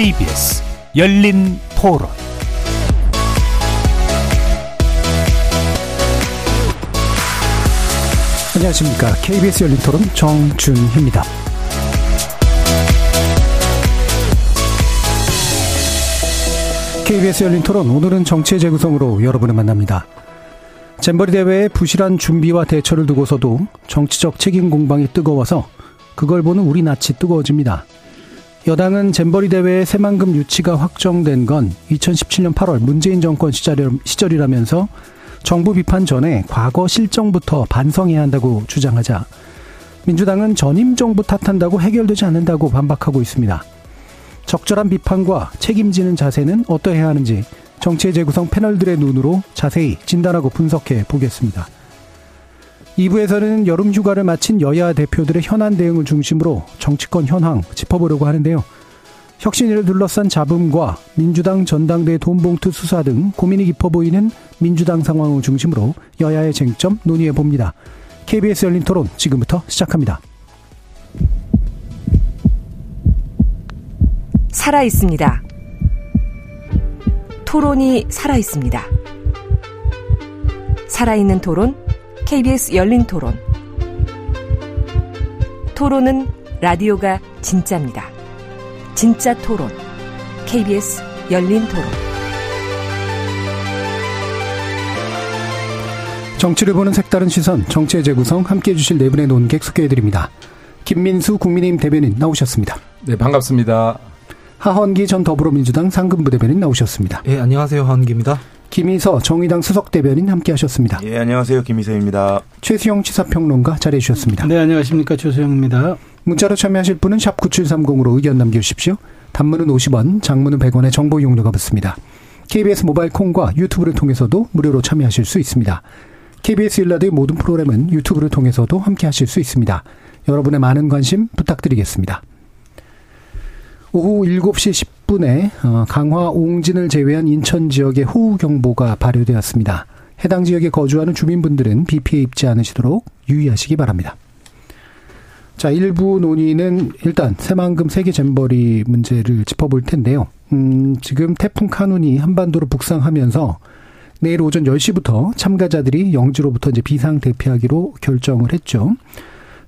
KBS 열린 토론 안녕하십니까. KBS 열린 토론 정준희입니다. KBS 열린 토론 오늘은 정치의 재구성으로 여러분을 만납니다. 잼버리 대회의 부실한 준비와 대처를 두고서도 정치적 책임 공방이 뜨거워서 그걸 보는 우리 낯이 뜨거워집니다. 여당은 잼버리 대회의 새만금 유치가 확정된 건 2017년 8월 문재인 정권 시절이라면서 정부 비판 전에 과거 실정부터 반성해야 한다고 주장하자 민주당은 전임 정부 탓한다고 해결되지 않는다고 반박하고 있습니다. 적절한 비판과 책임지는 자세는 어떠해야 하는지 정치의 재구성 패널들의 눈으로 자세히 진단하고 분석해 보겠습니다. 2부에서는 여름 휴가를 마친 여야 대표들의 현안 대응을 중심으로 정치권 현황 짚어보려고 하는데요. 혁신위를 둘러싼 잡음과 민주당 전당대 돈봉투 수사 등 고민이 깊어 보이는 민주당 상황을 중심으로 여야의 쟁점 논의해 봅니다. KBS 열린 토론 지금부터 시작합니다. 살아 있습니다. 토론이 살아 있습니다. 살아있는 토론, KBS 열린 토론. 토론은 라디오가 진짜입니다. 진짜 토론, KBS 열린 토론. 정치를 보는 색다른 시선, 정치의 재구성 함께 해 주실 네 분의 논객 소개해드립니다. 김민수 국민의힘 대변인 나오셨습니다. 네, 반갑습니다. 하헌기 전 더불어민주당 상근부 대변인 나오셨습니다. 예, 안녕하세요. 하헌기입니다. 김희서 정의당 수석 대변인 함께 하셨습니다. 예, 안녕하세요. 김희서입니다. 최수영 시사평론가 자리해 주셨습니다. 네, 안녕하십니까. 최수영입니다. 문자로 참여하실 분은 샵 9730으로 의견 남겨주십시오. 단문은 50원, 장문은 100원의 정보 이용료가 붙습니다. KBS 모바일 콩과 유튜브를 통해서도 무료로 참여하실 수 있습니다. KBS 일라드의 모든 프로그램은 유튜브를 통해서도 함께 하실 수 있습니다. 여러분의 많은 관심 부탁드리겠습니다. 오후 7시 10분 에 어, 강화 옹진을 제외한 인천 지역에 호우 경보가 발효되었습니다. 해당 지역에 거주하는 주민분들은 비 피해 입지 않으시도록 유의하시기 바랍니다. 자, 일부 논의는 일단 새만금 세계 잼버리 문제를 짚어볼 텐데요. 음, 지금 태풍 카눈이 한반도로 북상하면서 내일 오전 10시부터 참가자들이 영지로부터 이제 비상 대피하기로 결정을 했죠.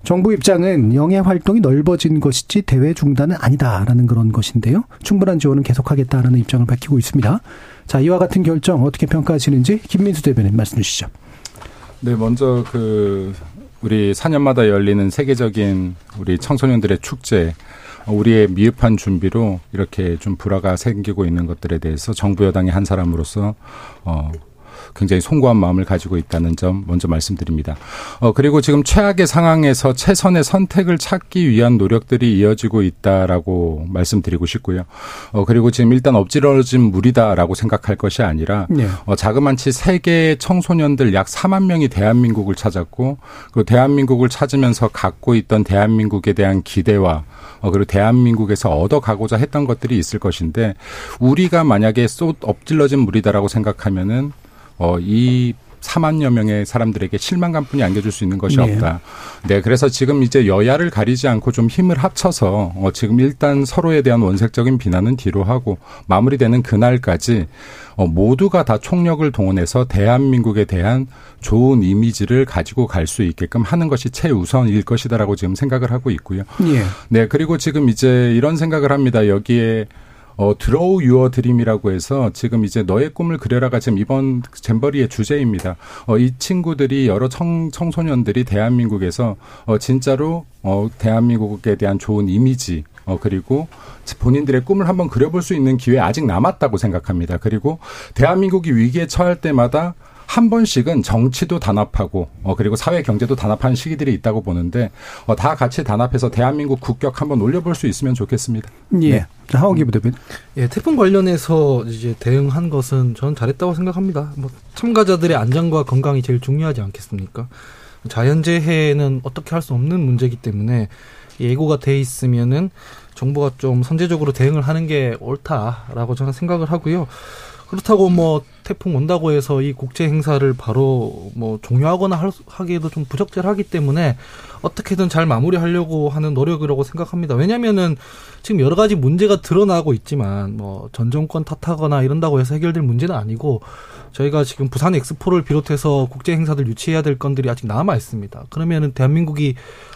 정부 입장은 영해 활동이 넓어진 것이지 대외 중단은 아니다라는 그런 것인데요. 충분한 지원은 계속하겠다라는 입장을 밝히고 있습니다. 자, 이와 같은 결정 어떻게 평가하시는지 김민수 대변인 말씀 주시죠. 네, 먼저 그 우리 4년마다 열리는 세계적인 우리 청소년들의 축제 우리의 미흡한 준비로 이렇게 좀 불화가 생기고 있는 것들에 대해서 정부 여당의 한 사람으로서 어 굉장히 송구한 마음을 가지고 있다는 점 먼저 말씀드립니다. 어, 그리고 지금 최악의 상황에서 최선의 선택을 찾기 위한 노력들이 이어지고 있다라고 말씀드리고 싶고요. 어, 그리고 지금 일단 엎질러진 물이다라고 생각할 것이 아니라 네. 어, 자그만치 세계 청소년들 약 4만 명이 대한민국을 찾았고 그 대한민국을 찾으면서 갖고 있던 대한민국에 대한 기대와 어, 그리고 대한민국에서 얻어가고자 했던 것들이 있을 것인데 우리가 만약에 쏟 엎질러진 물이다라고 생각하면은 어, 이 4만여 명의 사람들에게 실망감뿐이 안겨줄 수 있는 것이 네. 없다. 네, 그래서 지금 이제 여야를 가리지 않고 좀 힘을 합쳐서 어, 지금 일단 서로에 대한 원색적인 비난은 뒤로 하고 마무리되는 그날까지 어, 모두가 다 총력을 동원해서 대한민국에 대한 좋은 이미지를 가지고 갈 수 있게끔 하는 것이 최우선일 것이다라고 지금 생각을 하고 있고요. 네. 네, 그리고 지금 이제 이런 생각을 합니다. 여기에 어, Draw Your Dream이라고 해서 지금 이제 너의 꿈을 그려라가 지금 이번 잼버리의 주제입니다. 어, 이 친구들이 여러 청, 청소년들이 대한민국에서 어, 진짜로 어, 대한민국에 대한 좋은 이미지 어, 그리고 본인들의 꿈을 한번 그려볼 수 있는 기회 아직 남았다고 생각합니다. 그리고 대한민국이 위기에 처할 때마다 한 번씩은 정치도 단합하고 어 그리고 사회 경제도 단합하는 시기들이 있다고 보는데 어, 다 같이 단합해서 대한민국 국격 한번 올려볼 수 있으면 좋겠습니다. 예. 네. 하원기 부대변. 예, 태풍 관련해서 이제 대응한 것은 저는 잘했다고 생각합니다. 뭐 참가자들의 안전과 건강이 제일 중요하지 않겠습니까? 자연재해는 어떻게 할 수 없는 문제이기 때문에 예고가 돼 있으면은 정부가 좀 선제적으로 대응을 하는 게 옳다라고 저는 생각을 하고요. 그렇다고 뭐 태풍 온다고 해서 이 국제 행사를 바로 뭐 종료하거나 할, 하기에도 좀 부적절하기 때문에 어떻게든 잘 마무리하려고 하는 노력이라고 생각합니다. 왜냐면은 지금 여러 가지 문제가 드러나고 있지만 뭐 전 정권 탓하거나 이런다고 해서 해결될 문제는 아니고 저희가 지금 부산 엑스포를 비롯해서 국제 행사들 유치해야 될 건들이 아직 남아 있습니다. 그러면은 대한민국이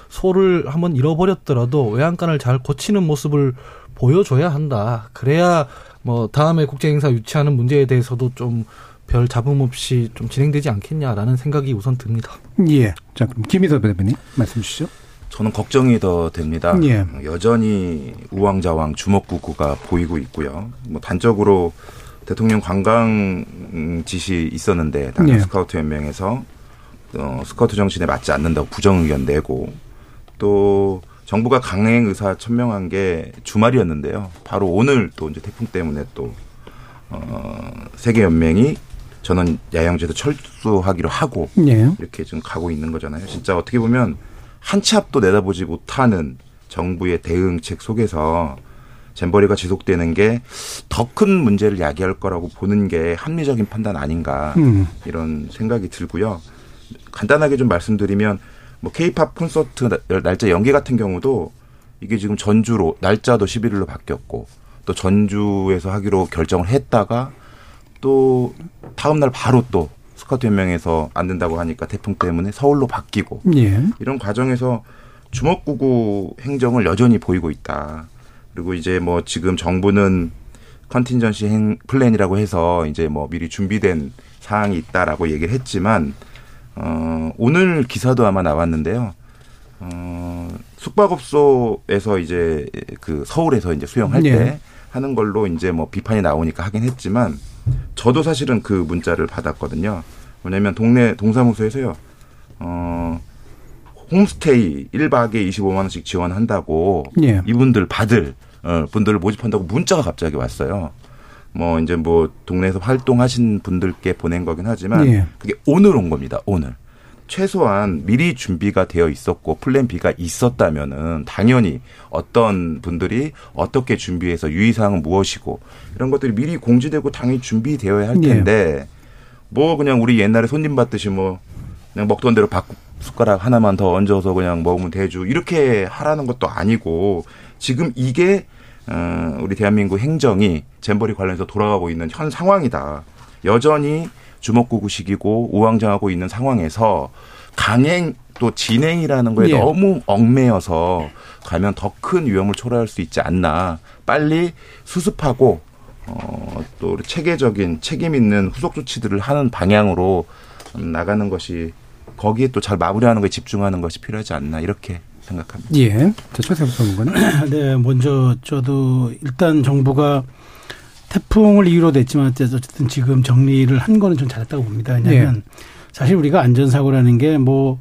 소를 한번 잃어버렸더라도 외양간을 잘 고치는 모습을 보여줘야 한다. 그래야 뭐 다음에 국제 행사 유치하는 문제에 대해서도 좀 별 잡음 없이 좀 진행되지 않겠냐라는 생각이 우선 듭니다. 예. 자, 그럼 김희서 대표님 말씀 주시죠. 저는 걱정이 더 됩니다. 예. 여전히 우왕좌왕 주먹구구가 보이고 있고요. 뭐 단적으로 대통령 관광 지시 있었는데 당연 예. 스카우트 연맹에서 어, 스카우트 정신에 맞지 않는다고 부정 의견 내고 또 정부가 강행 의사 천명한 게 주말이었는데요. 바로 오늘 또 이제 태풍 때문에 또 어, 세계 연맹이 전원 야영제도 철수하기로 하고 예. 이렇게 지금 가고 있는 거잖아요. 진짜 어떻게 보면 한 치 앞도 내다보지 못하는 정부의 대응책 속에서 잼버리가 지속되는 게 더 큰 문제를 야기할 거라고 보는 게 합리적인 판단 아닌가 음. 이런 생각이 들고요. 간단하게 좀 말씀드리면 뭐 케이팝 콘서트 날- 날짜 연기 같은 경우도 이게 지금 전주로 날짜도 11일로 바뀌었고 또 전주에서 하기로 결정을 했다가 또 다음 날 바로 또 스카우트 연맹에서 안 된다고 하니까 태풍 때문에 서울로 바뀌고 예. 이런 과정에서 주먹구구 행정을 여전히 보이고 있다. 그리고 이제 뭐 지금 정부는 contingency 행 plan이라고 해서 이제 뭐 미리 준비된 사항이 있다라고 얘기를 했지만 어 오늘 기사도 아마 나왔는데요. 어 숙박업소에서 이제 그 서울에서 이제 수영할 때 예. 하는 걸로 이제 뭐 비판이 나오니까 하긴 했지만 저도 사실은 그 문자를 받았거든요. 뭐냐면 동네 동사무소에서요. 어 홈스테이 1박에 25만 원씩 지원한다고 예. 이분들 받을 어, 분들을 모집한다고 문자가 갑자기 왔어요. 뭐 이제 뭐 동네에서 활동하신 분들께 보낸 거긴 하지만 예. 그게 오늘 온 겁니다. 오늘. 최소한 미리 준비가 되어 있었고 플랜 B가 있었다면은 당연히 어떤 분들이 어떻게 준비해서 유의사항은 무엇이고 이런 것들이 미리 공지되고 당연히 준비되어야 할 예. 텐데 뭐 그냥 우리 옛날에 손님 받듯이 뭐 그냥 먹던 대로 밥 숟가락 하나만 더 얹어서 그냥 먹으면 되죠. 이렇게 하라는 것도 아니고 지금 이게 어, 우리 대한민국 행정이 잼버리 관련해서 돌아가고 있는 현 상황이다. 여전히 주먹구구식이고 우왕좌하고 있는 상황에서 강행 또 진행이라는 거에 예. 너무 얽매여서 가면 더 큰 위험을 초래할 수 있지 않나. 빨리 수습하고 어, 또 우리 체계적인 책임 있는 후속 조치들을 하는 방향으로 음, 나가는 것이 거기에 또 잘 마무리하는 거에 집중하는 것이 필요하지 않나 이렇게 생각합니다. 예. 자, 최세영 선거는 네, 먼저 저도 일단 정부가 태풍을 이유로 냈지만 어쨌든 지금 정리를 한 거는 좀 잘했다고 봅니다. 왜냐하면 사실 우리가 안전사고라는 게 뭐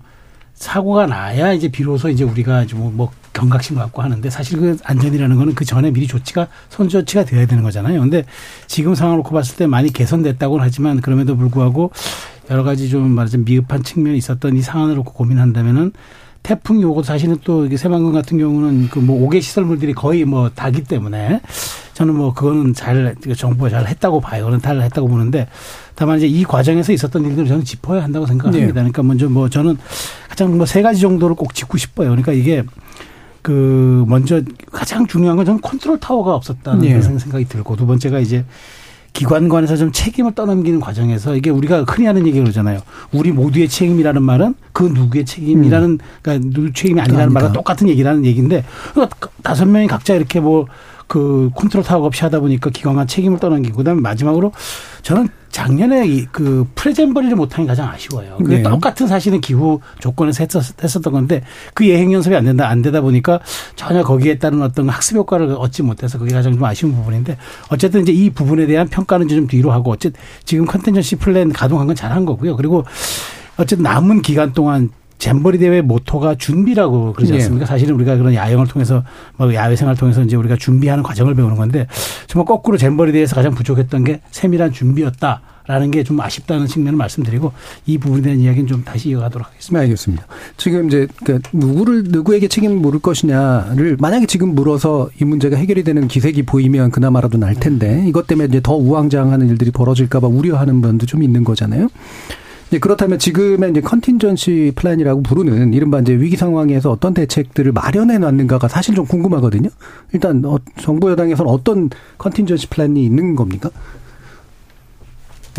사고가 나야 이제 비로소 이제 우리가 좀뭐 경각심을 갖고 하는데 사실 그 안전이라는 거는 그 전에 미리 조치가 선조 조치가 돼야 되는 거잖아요. 근데 지금 상황을 놓고 봤을 때 많이 개선됐다고는 하지만 그럼에도 불구하고 여러 가지 좀 말하자면 미흡한 측면이 있었던 이 상황을 놓고 고민한다면은 태풍이 오고 사실은 또 이게 새만금 같은 경우는 그뭐 5개 시설물들이 거의 뭐 다기 때문에 저는 뭐 그거는 잘 정부가 잘 했다고 봐요. 그건 잘 했다고 보는데 다만 이제 이 과정에서 있었던 일들을 저는 짚어야 한다고 생각합니다. 네. 그러니까 먼저 뭐 저는 가장 뭐 세 가지 정도를 꼭 짚고 싶어요. 그러니까 이게 그 먼저 가장 중요한 건 저는 컨트롤 타워가 없었다는 예. 그런 생각이 들고 두 번째가 이제 기관 관에서 좀 책임을 떠넘기는 과정에서 이게 우리가 흔히 하는 얘기 그러잖아요. 우리 모두의 책임이라는 말은 그 누구의 책임이라는 그러니까 누구 책임이 아니라는 아니다. 말과 똑같은 얘기라는 얘기인데 그러니까 다섯 명이 각자 이렇게 뭐 그 컨트롤 타워가 없이 하다 보니까 기관관 책임을 떠넘기고 그다음에 마지막으로 저는 작년에 이그 pre잼버리를 못한 게 가장 아쉬워요. 그게 네. 똑같은 사실은 기후 조건에서 했었, 했었 던 건데 그 예행 연습이 안 된다 안 되다 보니까 전혀 거기에 따른 어떤 학습 효과를 얻지 못해서 그게 가장 좀 아쉬운 부분인데 어쨌든 이제 이 부분에 대한 평가는 좀 뒤로 하고 어쨌든 지금 contingency plan 가동한 건 잘한 거고요. 그리고 어쨌든 남은 기간 동안 잼버리 대회 모토가 준비라고 그러지 예. 않습니까? 사실은 우리가 그런 야영을 통해서 뭐 야외 생활을 통해서 이제 우리가 준비하는 과정을 배우는 건데 정말 거꾸로 잼버리 대회에서 가장 부족했던 게 세밀한 준비였다. 라는 게 좀 아쉽다는 측면을 말씀드리고 이 부분에 대한 이야기는 좀 다시 이어가도록 하겠습니다. 네, 알겠습니다. 지금 이제 그 누구를 누구에게 책임을 물을 것이냐를 만약에 지금 물어서 이 문제가 해결이 되는 기색이 보이면 그나마라도 날 텐데 이것 때문에 이제 더 우왕좌왕하는 일들이 벌어질까봐 우려하는 분도 좀 있는 거잖아요. 이제 그렇다면 지금의 이제 contingency plan이라고 부르는 이른바 이제 위기 상황에서 어떤 대책들을 마련해 놨는가가 사실 좀 궁금하거든요. 일단 어, 정부 여당에서는 어떤 contingency plan이 있는 겁니까?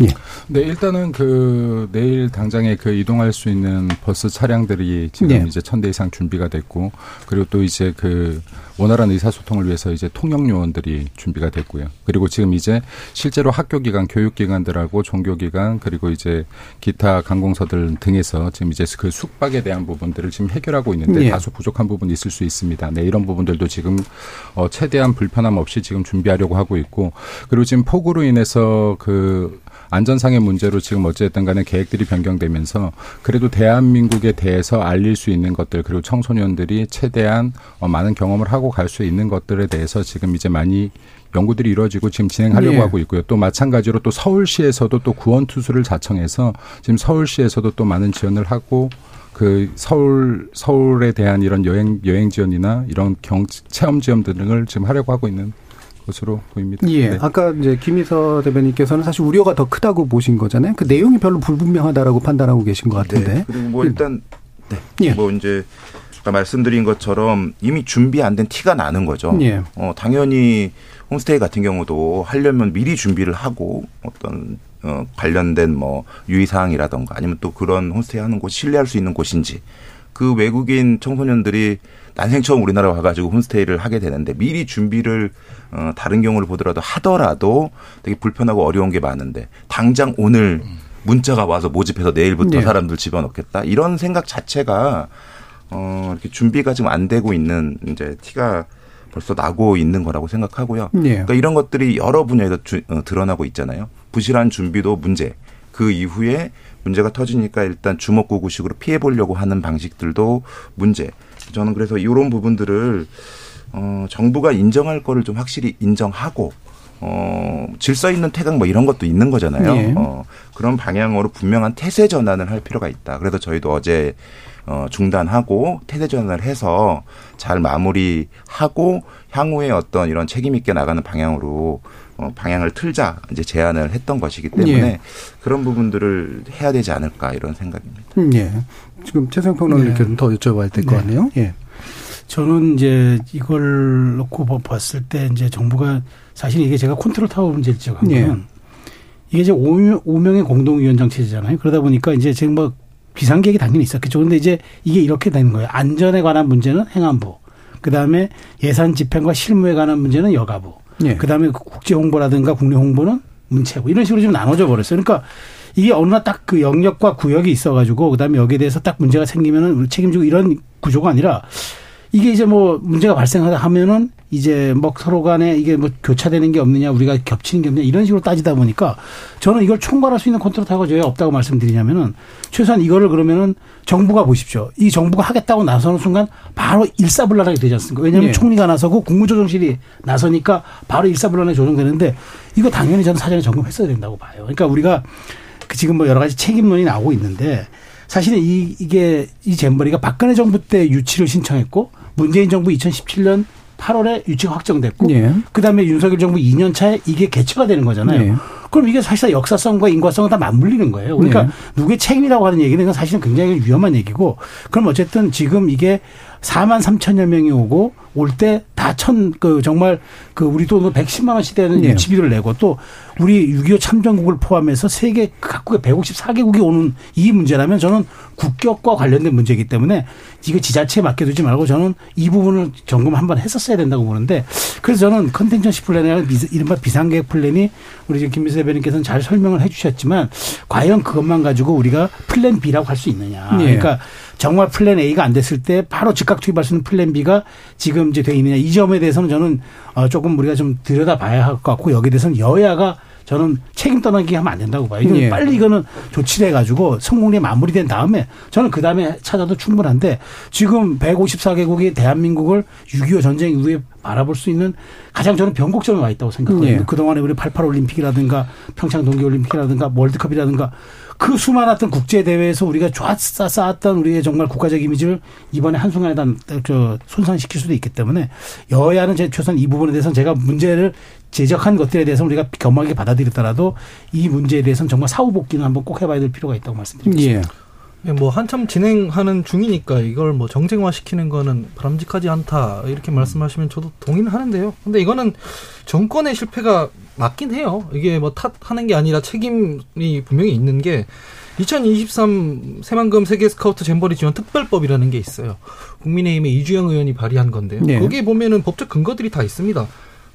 예. 네, 일단은 그 내일 당장에 그 이동할 수 있는 버스 차량들이 지금 네. 이제 천 대 이상 준비가 됐고 그리고 또 이제 그 원활한 의사소통을 위해서 이제 통역 요원들이 준비가 됐고요. 그리고 지금 이제 실제로 학교 기관, 교육 기관들하고 종교 기관 그리고 이제 기타 관공서들 등에서 지금 이제 그 숙박에 대한 부분들을 지금 해결하고 있는데 예. 다소 부족한 부분이 있을 수 있습니다. 네, 이런 부분들도 지금 어 최대한 불편함 없이 지금 준비하려고 하고 있고 그리고 지금 폭우로 인해서 그 안전상의 문제로 지금 어찌됐든 간에 계획들이 변경되면서 그래도 대한민국에 대해서 알릴 수 있는 것들 그리고 청소년들이 최대한 어, 많은 경험을 하고 갈 수 있는 것들에 대해서 지금 이제 많이 연구들이 이루어지고 지금 진행하려고 예. 하고 있고요. 또 마찬가지로 또 서울시에서도 또 구원 투수를 자청해서 지금 서울시에서도 또 많은 지원을 하고 그 서울 서울에 대한 이런 여행 여행 지원이나 이런 경 체험 지원 등을 지금 하려고 하고 있는 것으로 보입니다. 예. 네. 아까 이제 김희서 대변인께서는 사실 우려가 더 크다고 보신 거잖아요. 그 내용이 별로 불분명하다라고 판단하고 계신 것 같은데. 네. 그리고 뭐 일단 네. 예. 뭐 이제 아까 말씀드린 것처럼 이미 준비 안 된 티가 나는 거죠. 예. 어, 당연히 홈스테이 같은 경우도 하려면 미리 준비를 하고 어떤 어, 관련된 뭐 유의사항이라던가 아니면 또 그런 홈스테이 하는 곳 신뢰할 수 있는 곳인지 그 외국인 청소년들이 난생 처음 우리나라 와가지고 홈스테이를 하게 되는데 미리 준비를 어, 다른 경우를 보더라도 하더라도 되게 불편하고 어려운 게 많은데 당장 오늘 문자가 와서 모집해서 내일부터 네. 사람들 집어넣겠다 이런 생각 자체가 어, 이렇게 준비가 지금 안 되고 있는 이제 티가 벌써 나고 있는 거라고 생각하고요. 예. 그러니까 이런 것들이 여러 분야에서 주- 어, 드러나고 있잖아요. 부실한 준비도 문제. 그 이후에 문제가 터지니까 일단 주먹구구식으로 피해 보려고 하는 방식들도 문제. 저는 그래서 이런 부분들을 어, 정부가 인정할 거를 좀 확실히 인정하고 어, 질서 있는 태강 뭐 이런 것도 있는 거잖아요. 예. 어, 그런 방향으로 분명한 태세 전환을 할 필요가 있다. 그래서 저희도 어제 어, 중단하고 태세 전환을 해서 잘 마무리하고 향후에 어떤 이런 책임 있게 나가는 방향으로 어, 방향을 틀자 이제 제안을 했던 것이기 때문에 예. 그런 부분들을 해야 되지 않을까 이런 생각입니다. 음, 예. 지금 최성 평론가님께 네. 좀더 여쭤봐야 될것 네. 같네요. 예. 저는 이제 이걸 놓고 봐- 봤을 때 이제 정부가 사실 이게 제가 컨트롤 타워 문제를 지적한 예. 거는 이게 이제 5명, 의 공동위원장 체제잖아요. 그러다 보니까 이제 지금 뭐 비상계획이 당연히 있었겠죠. 근데 이제 이게 이렇게 되는 거예요. 안전에 관한 문제는 행안부. 그 다음에 예산 집행과 실무에 관한 문제는 여가부. 예. 그 다음에 국제 홍보라든가 국내 홍보는 문체부. 이런 식으로 좀 나눠져 버렸어요. 그러니까 이게 어느 날 딱 그 영역과 구역이 있어가지고 그 다음에 여기에 대해서 딱 문제가 생기면은 우리 책임지고 이런 구조가 아니라 이게 이제 뭐 문제가 발생하다 하면은 이제 뭐 서로 간에 이게 뭐 교차되는 게 없느냐 우리가 겹치는 게 없느냐 이런 식으로 따지다 보니까 저는 이걸 총괄할 수 있는 컨트롤 타워가 왜 없다고 말씀드리냐면은 최소한 이거를 그러면은 정부가 보십시오. 이 정부가 하겠다고 나서는 순간 바로 일사불란하게 되지 않습니까? 왜냐하면 예. 총리가 나서고 국무조정실이 나서니까 바로 일사불란하게 조정되는데 이거 당연히 저는 사전에 점검했어야 된다고 봐요. 그러니까 우리가 그 지금 뭐 여러 가지 책임론이 나오고 있는데 사실은 이, 이게 이 잼버리가 박근혜 정부 때 유치를 신청했고 문재인 정부 2017년 8월에 유치가 확정됐고 예. 그다음에 윤석열 정부 2년 차에 이게 개최가 되는 거잖아요. 예. 그럼 이게 사실상 역사성과 인과성은 다 맞물리는 거예요. 그러니까 예. 누구의 책임이라고 하는 얘기는 사실은 굉장히 위험한 얘기고 그럼 어쨌든 지금 이게 4만 3천여 명이 오고 올 때 다 천 그 정말 그 우리 돈으로 110만 원씩 되는 예. 유치비를 내고 또 우리 6.25 참전국을 포함해서 세계 각국의 154개국이 오는 이 문제라면 저는 국격과 관련된 문제이기 때문에 이거 지자체에 맡겨두지 말고 저는 이 부분을 점검 한번 했었어야 된다고 보는데 그래서 저는 contingency plan이라는 비- 이른바 비상계획 플랜이 우리 지금 김미수 대변인께서는 잘 설명을 해주셨지만 과연 그것만 가지고 우리가 plan B라고 할 수 있느냐. 예. 그러니까 정말 plan A가 안 됐을 때 바로 즉각 투입할 수 있는 plan B가 지금 이제 돼 있느냐. 이 점에 대해서는 저는 어, 조금 우리가 좀 들여다봐야 할 것 같고 여기에 대해서는 여야가 저는 책임 떠넘기 하면 안 된다고 봐요. 이건 예. 빨리 이거는 조치를 해가지고 성공리에 마무리된 다음에 저는 그 다음에 찾아도 충분한데 지금 154개국이 대한민국을 6.25 전쟁 이후에 바라볼 수 있는 가장 저는 변곡점에 와 있다고 생각해요. 예. 그동안에 우리 88 올림픽이라든가 평창 동계 올림픽이라든가 월드컵이라든가 그 수많았던 국제 대회에서 우리가 좋았 쌓았던 우리의 정말 국가적 이미지를 이번에 한 순간에 다저 손상시킬 수도 있기 때문에 여야는 제 최소한 이 부분에 대해서는 제가 문제를 제적한 것들에 대해서 는 우리가 겸하게 받아들였더라도 이 문제에 대해서는 정말 사후 복귀는 한번 꼭 해봐야 될 필요가 있다고 말씀드립니다. 예. 예, 뭐 한참 진행하는 중이니까 이걸 뭐 정쟁화 시키는 거는 바람직하지 않다 이렇게 말씀하시면 저도 동의는 하는데요. 근데 이거는 정권의 실패가 맞긴 해요. 이게 뭐 탓하는 게 아니라 책임이 분명히 있는 게 2023 새만금 세계 스카우트 잼버리 지원 특별법이라는 게 있어요. 국민의힘의 이주영 의원이 발의한 건데요. 네. 거기에 보면은 법적 근거들이 다 있습니다.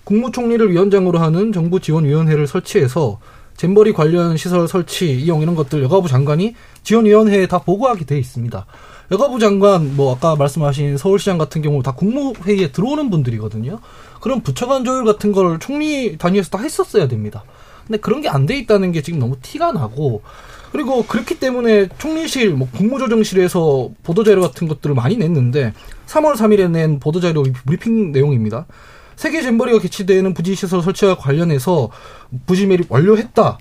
국무총리를 위원장으로 하는 정부 지원위원회를 설치해서 잼버리 관련 시설 설치, 이용 이런 것들 여가부 장관이 지원위원회에 다 보고하게 돼 있습니다. 여가부 장관, 뭐 아까 말씀하신 서울시장 같은 경우 다 국무회의에 들어오는 분들이거든요. 그럼 부처 간 조율 같은 걸 총리 단위에서 다 했었어야 됩니다. 근데 그런 게 안 돼 있다는 게 지금 너무 티가 나고 그리고 그렇기 때문에 총리실, 뭐 국무조정실에서 보도자료 같은 것들을 많이 냈는데 3월 3일에 낸 보도자료 브리핑 내용입니다. 세계 잼버리가 개최되는 부지시설 설치와 관련해서 부지 매립 완료했다.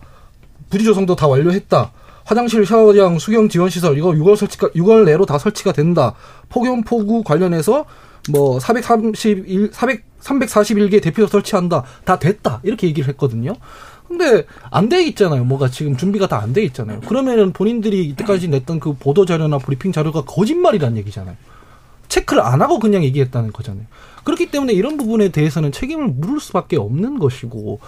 부지 조성도 다 완료했다. 화장실, 샤워장, 수경 지원 시설 이거 6월 설치가 6월 내로 다 설치가 된다. 폭염 폭우 관련해서 뭐 431, 400, 341개 대피소 설치한다. 다 됐다. 이렇게 얘기를 했거든요. 근데 안 돼 있잖아요. 뭐가 지금 준비가 다 안 돼 있잖아요. 그러면은 본인들이 이때까지 냈던 그 보도 자료나 브리핑 자료가 거짓말이란 얘기잖아요. 체크를 안 하고 그냥 얘기했다는 거잖아요. 그렇기 때문에 이런 부분에 대해서는 책임을 물을 수밖에 없는 것이고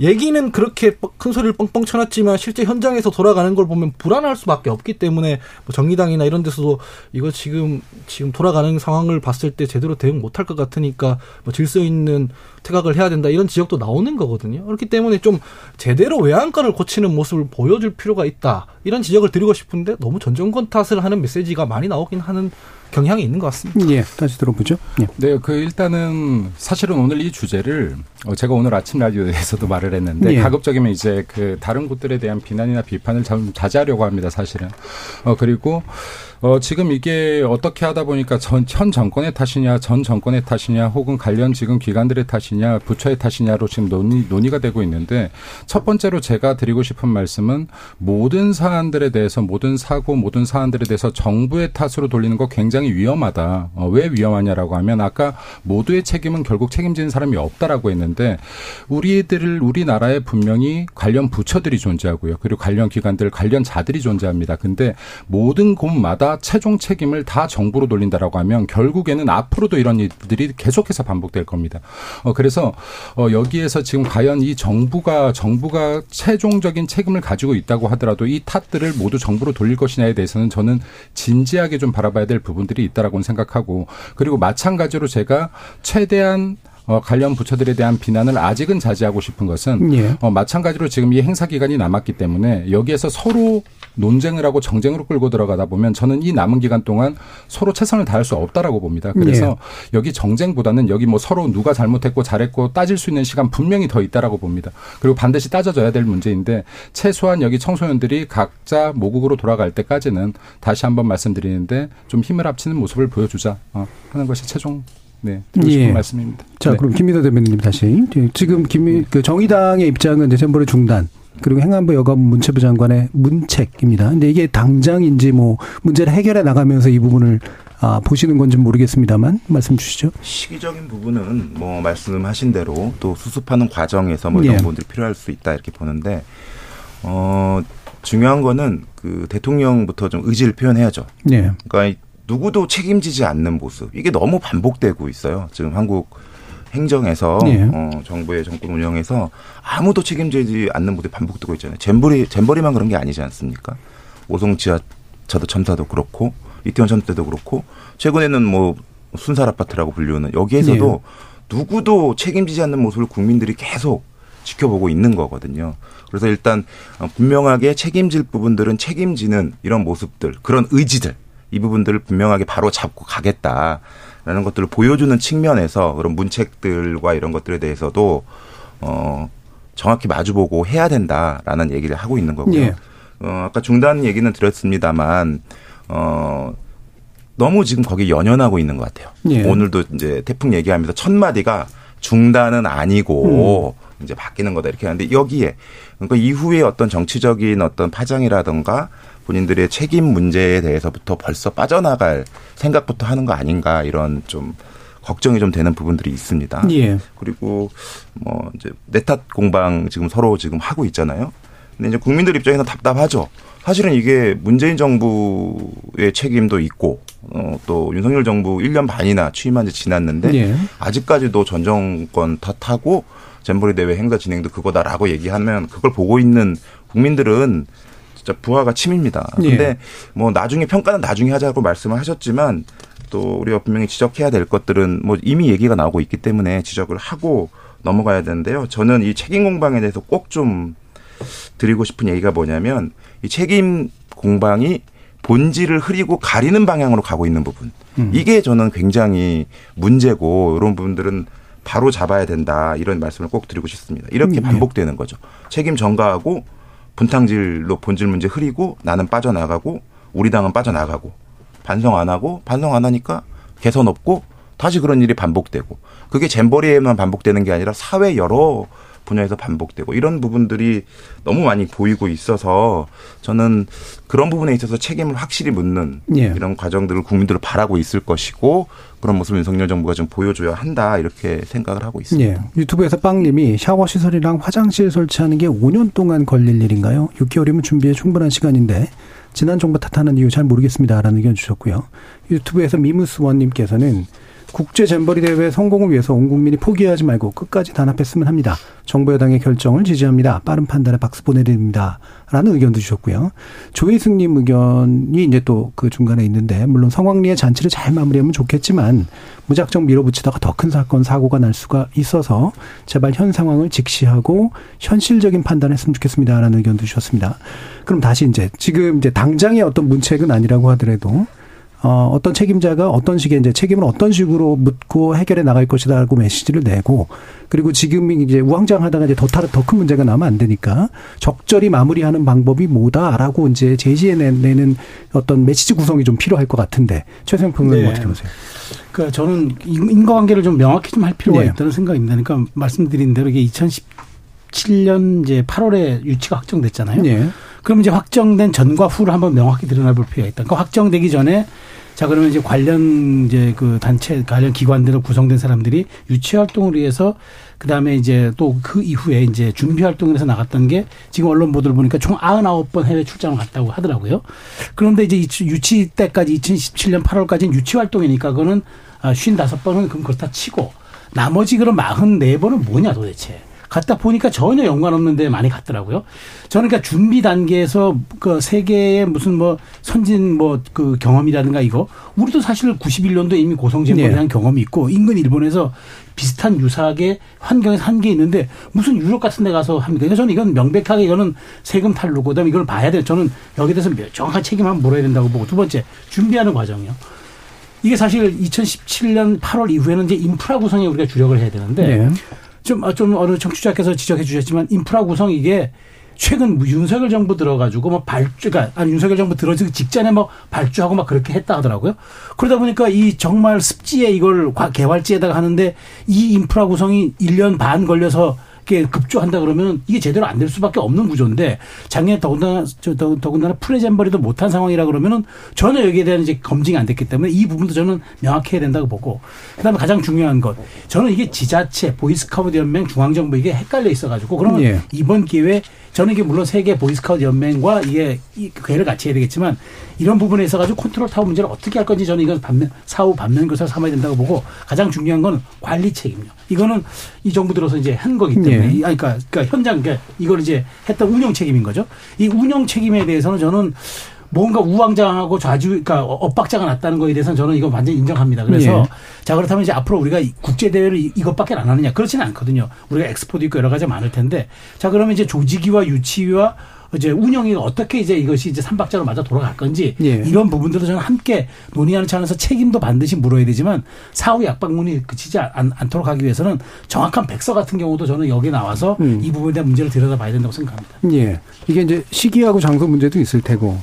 얘기는 그렇게 뻥- 큰 소리를 뻥뻥 쳐놨지만 실제 현장에서 돌아가는 걸 보면 불안할 수밖에 없기 때문에 뭐 정의당이나 이런 데서도 이거 지금 지금 돌아가는 상황을 봤을 때 제대로 대응 못할 것 같으니까 뭐 질서 있는 퇴각을 해야 된다 이런 지적도 나오는 거거든요. 그렇기 때문에 좀 제대로 외양간을 고치는 모습을 보여줄 필요가 있다 이런 지적을 드리고 싶은데 너무 전 정권 탓을 하는 메시지가 많이 나오긴 하는 경향이 있는 것 같습니다. 예. 다시 들어보죠. 예. 네, 그 일단은 사실은 오늘 이 주제를 어, 제가 오늘 아침 라디오에서도 말을 했는데 예. 가급적이면 이제 그 다른 곳들에 대한 비난이나 비판을 좀 자제하려고 합니다, 사실은. 어 그리고 어 지금 이게 어떻게 하다 보니까 전 현 정권의 탓이냐, 전 정권의 탓이냐, 혹은 관련 지금 기관들의 탓이냐, 부처의 탓이냐로 지금 논의 논의가 되고 있는데 첫 번째로 제가 드리고 싶은 말씀은 모든 사안들에 대해서 모든 사고, 모든 사안들에 대해서 정부의 탓으로 돌리는 거 굉장히 위험하다. 어, 왜 위험하냐라고 하면 아까 모두의 책임은 결국 책임지는 사람이 없다라고 했는데 우리들을 우리나라에 분명히 관련 부처들이 존재하고요. 그리고 관련 기관들, 관련 자들이 존재합니다. 근데 모든 곳마다 최종 책임을 다 정부로 돌린다라고 하면 결국에는 앞으로도 이런 일들이 계속해서 반복될 겁니다. 어 그래서 어 여기에서 지금 과연 이 정부가 정부가 최종적인 책임을 가지고 있다고 하더라도 이 탓들을 모두 정부로 돌릴 것이냐에 대해서는 저는 진지하게 좀 바라봐야 될 부분들이 있다라고 생각하고 그리고 마찬가지로 제가 최대한 어, 관련 부처들에 대한 비난을 아직은 자제하고 싶은 것은 예. 어, 마찬가지로 지금 이 행사 기간이 남았기 때문에 여기에서 서로 논쟁을 하고 정쟁으로 끌고 들어가다 보면 저는 이 남은 기간 동안 서로 최선을 다할 수 없다라고 봅니다. 그래서 여기 정쟁보다는 여기 뭐 서로 누가 잘못했고 잘했고 따질 수 있는 시간 분명히 더 있다라고 봅니다. 그리고 반드시 따져져야 될 문제인데 최소한 여기 청소년들이 각자 모국으로 돌아갈 때까지는 다시 한번 말씀드리는데 좀 힘을 합치는 모습을 보여주자 어, 하는 것이 최종 네 드리고 싶은 예. 말씀입니다. 자, 네. 그럼 김민호 대변인님 다시. 예, 지금 김, 그 정의당의 입장은 이제 잼버리 중단. 그리고 행안부 여가부 문체부 장관의 문책입니다. 근데 이게 당장인지 뭐 문제를 해결해 나가면서 이 부분을 아, 보시는 건지 모르겠습니다만 말씀 주시죠. 시기적인 부분은 뭐 말씀하신 대로 또 수습하는 과정에서 뭐 이런 예. 부분들이 필요할 수 있다 이렇게 보는데 어 중요한 거는 그 대통령부터 좀 의지를 표현해야죠. 예. 그러니까 이 누구도 책임지지 않는 모습 이게 너무 반복되고 있어요. 지금 한국 행정에서 예. 어, 정부의 정권 운영에서 아무도 책임지지 않는 모습이 반복되고 있잖아요. 잼버리 잼버리만 그런 게 아니지 않습니까? 오송 지하차도 참사도 그렇고 이태원 참사 때도 그렇고 최근에는 뭐 순살 아파트라고 불리우는 여기에서도 누구도 책임지지 않는 모습을 국민들이 계속 지켜보고 있는 거거든요. 그래서 일단 어, 분명하게 책임질 부분들은 책임지는 이런 모습들, 그런 의지들 이 부분들을 분명하게 바로 잡고 가겠다 라는 것들을 보여주는 측면에서 그런 문책들과 이런 것들에 대해서도 어 정확히 마주보고 해야 된다라는 얘기를 하고 있는 거고요. 예. 어, 아까 중단 얘기는 드렸습니다만 어 너무 지금 거기 연연하고 있는 것 같아요. 예. 오늘도 이제 태풍 얘기하면서 첫 마디가 중단은 아니고 음. 이제 바뀌는 거다 이렇게 하는데 여기에 그러니까 이후에 어떤 정치적인 어떤 파장이라든가 본인들의 책임 문제에 대해서부터 벌써 빠져나갈 생각부터 하는 거 아닌가 이런 좀 걱정이 좀 되는 부분들이 있습니다. 예. 그리고 뭐 이제 내탓 공방 지금 서로 지금 하고 있잖아요. 근데 이제 국민들 입장에서 답답하죠. 사실은 이게 문재인 정부의 책임도 있고 어, 또 윤석열 정부 1년 반이나 취임한 지 지났는데 예. 아직까지도 전 정권 탓하고 잼버리 대회 행사 진행도 그거다라고 얘기하면 그걸 보고 있는 국민들은 진짜 부하가 침입니다. 예. 근데 뭐 나중에 평가는 나중에 하자고 말씀을 하셨지만 또 우리가 분명히 지적해야 될 것들은 뭐 이미 얘기가 나오고 있기 때문에 지적을 하고 넘어가야 되는데요. 저는 이 책임 공방에 대해서 꼭 좀 드리고 싶은 얘기가 뭐냐면 이 책임 공방이 본질을 흐리고 가리는 방향으로 가고 있는 부분. 이게 저는 굉장히 문제고 이런 부분들은 바로 잡아야 된다 이런 말씀을 꼭 드리고 싶습니다. 이렇게 음, 예. 반복되는 거죠. 책임 전가하고 분탕질로 본질 문제 흐리고 나는 빠져나가고 우리 당은 빠져나가고 반성 안 하고 반성 안 하니까 개선 없고 다시 그런 일이 반복되고 그게 잼버리에만 반복되는 게 아니라 사회 여러 분야에서 반복되고 이런 부분들이 너무 많이 보이고 있어서 저는 그런 부분에 있어서 책임을 확실히 묻는 예. 이런 과정들을 국민들을 바라고 있을 것이고 그런 모습을 윤석열 정부가 좀 보여줘야 한다 이렇게 생각을 하고 있습니다. 예. 유튜브에서 빵님이 샤워 시설이랑 화장실 설치하는 게 5년 동안 걸릴 일인가요? 6개월이면 준비에 충분한 시간인데 지난 정부 탓하는 이유 잘 모르겠습니다라는 의견 주셨고요. 유튜브에서 미무스원님께서는 국제 잼버리 대회 성공을 위해서 온 국민이 포기하지 말고 끝까지 단합했으면 합니다. 정부 여당의 결정을 지지합니다. 빠른 판단에 박수 보내드립니다. 라는 의견도 주셨고요. 조혜승님 의견이 이제 또 그 중간에 있는데 물론 성황리의 잔치를 잘 마무리하면 좋겠지만 무작정 밀어붙이다가 더 큰 사건 사고가 날 수가 있어서 제발 현 상황을 직시하고 현실적인 판단했으면 좋겠습니다라는 의견도 주셨습니다. 그럼 다시 이제 지금 이제 당장의 어떤 문책은 아니라고 하더라도 어, 어떤 책임자가 어떤 식의 이제 책임을 어떤 식으로 묻고 해결해 나갈 것이다라고 메시지를 내고 그리고 지금 이제 우왕좌왕하다가 이제 더 다른 더큰 문제가 나면 안 되니까 적절히 마무리하는 방법이 뭐다라고 이제 제시해 내는 어떤 메시지 구성이 좀 필요할 것 같은데 최생 평론님 네. 어떻게 보세요? 그러니까 저는 인- 인과관계를 좀 명확히 좀 할 필요가 네. 있다는 생각입니다. 그러니까 말씀드린 대로 이게 2017년 이제 8월에 유치가 확정됐잖아요. 예. 그럼 이제 확정된 전과 후를 한번 명확히 드러나볼 필요가 있다. 그러니까 확정되기 전에 자 그러면 이제 관련 이제 그 단체 관련 기관들로 구성된 사람들이 유치 활동을 위해서 그 다음에 이제 또 그 이후에 이제 준비 활동을 해서 나갔던 게 지금 언론 보도를 보니까 총 99번 해외 출장을 갔다고 하더라고요. 그런데 이제 이 유치 때까지 2017년 8월까지는 유치 활동이니까 그거는 55번은 그럼 그렇다 치고 나머지 그런 44번은 뭐냐 도대체. 갔다 보니까 전혀 연관없는 데 많이 갔더라고요. 저는 그러니까 준비 단계에서 그 세계의 무슨 뭐 선진 뭐 그 경험이라든가 이거 우리도 사실 91년도 이미 고성제보에 네. 대한 경험이 있고 인근 일본에서 비슷한 유사하게 환경에서 한게 있는데 무슨 유럽 같은 데 가서 합니까? 그래서 저는 이건 명백하게 이거는 세금 탈루고 그다음에 이걸 봐야 돼. 저는 여기에 대해서 정확한 책임 한번 물어야 된다고 보고 두 번째 준비하는 과정이요. 이게 사실 2017년 8월 이후에는 이제 인프라 구성에 우리가 주력을 해야 되는데 네. 좀, 아, 좀 어느 청취자께서 지적해 주셨지만 인프라 구성 이게 최근 뭐 윤석열 정부 들어가지고 뭐 발주 가 아니 윤석열 정부 들어지기 직전에 뭐 발주하고 막 그렇게 했다 하더라고요. 그러다 보니까 이 정말 습지에 이걸 과- 개발지에다가 하는데 이 인프라 구성이 1년 반 걸려서 이렇게 급조한다 그러면 이게 제대로 안 될 수밖에 없는 구조인데 작년에 더군다나 더군다나 프레잼버리도 못한 상황이라 그러면은 전혀 여기에 대한 이제 검증이 안 됐기 때문에 이 부분도 저는 명확해야 된다고 보고 그다음에 가장 중요한 것 저는 이게 지자체 보이스카우트 연맹 중앙정부 이게 헷갈려 있어가지고 그러면 예. 이번 기회에 저는 이게 물론 세계 보이스카우트 연맹과 이게 이 궤를 같이 해야 되겠지만 이런 부분에 있어 가지고 컨트롤 타워 문제를 어떻게 할 건지 저는 이건 반면 사후 반면 교사 삼아야 된다고 보고 가장 중요한 건 관리 책임요. 이거는 이 정부 들어서 이제 한 거기 때문에 예. 그러니까, 그러니까 현장 그러니까 이걸 이제 했던 운영 책임인 거죠. 이 운영 책임에 대해서는 저는 뭔가 우왕좌왕하고 좌주, 그러니까 엇박자가 났다는 거에 대해서는 저는 이거 완전히 인정합니다. 그래서 예. 자 그렇다면 이제 앞으로 우리가 이 국제 대회를 이- 이것밖에 안 하느냐 그렇지는 않거든요. 우리가 엑스포도 있고 여러 가지 많을 텐데 자 그러면 이제 조직위와 유치위와 이제 운영이 어떻게 이제 이것이 이제 삼박자로 맞아 돌아갈 건지 예. 이런 부분들도 저는 함께 논의하는 차원에서 책임도 반드시 물어야 되지만 사후 약방문이 그치지 않, 않도록 하기 위해서는 정확한 백서 같은 경우도 저는 여기 나와서 음. 이 부분에 대한 문제를 들여다봐야 된다고 생각합니다. 예. 이게 이제 시기하고 장소 문제도 있을 테고,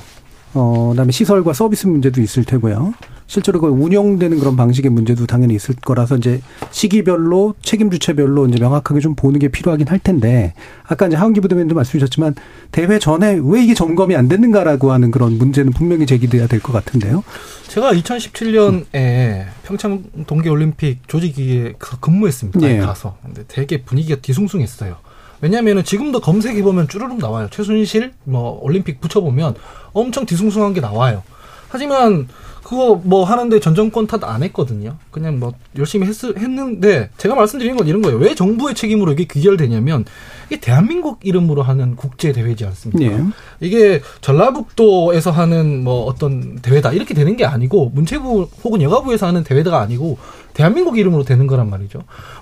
어, 그다음에 시설과 서비스 문제도 있을 테고요. 실제로 그 운영되는 그런 방식의 문제도 당연히 있을 거라서 이제 시기별로 책임 주체별로 이제 명확하게 좀 보는 게 필요하긴 할 텐데 아까 이제 하은기 부대변도 말씀 주셨지만 대회 전에 왜 이게 점검이 안 됐는가라고 하는 그런 문제는 분명히 제기돼야 될 것 같은데요. 제가 2017년에 평창 동계올림픽 조직위에 가- 근무했습니다. 예. 가서. 근데 되게 분위기가 뒤숭숭했어요. 왜냐하면 지금도 검색해 보면 쭈르륵 나와요. 최순실 뭐 올림픽 붙여보면 엄청 뒤숭숭한 게 나와요. 하지만 그거 뭐 하는데 전 정권 탓 안 했거든요. 그냥 뭐 열심히 했, 했는데 제가 말씀드리는 건 이런 거예요. 왜 정부의 책임으로 이게 귀결되냐면 이게 대한민국 이름으로 하는 국제 대회지 않습니까? 예. 이게 전라북도에서 하는 뭐 어떤 대회다 이렇게 되는 게 아니고 문체부 혹은 여가부에서 하는 대회가 아니고 대한민국 이름으로 되는 거란 말이죠.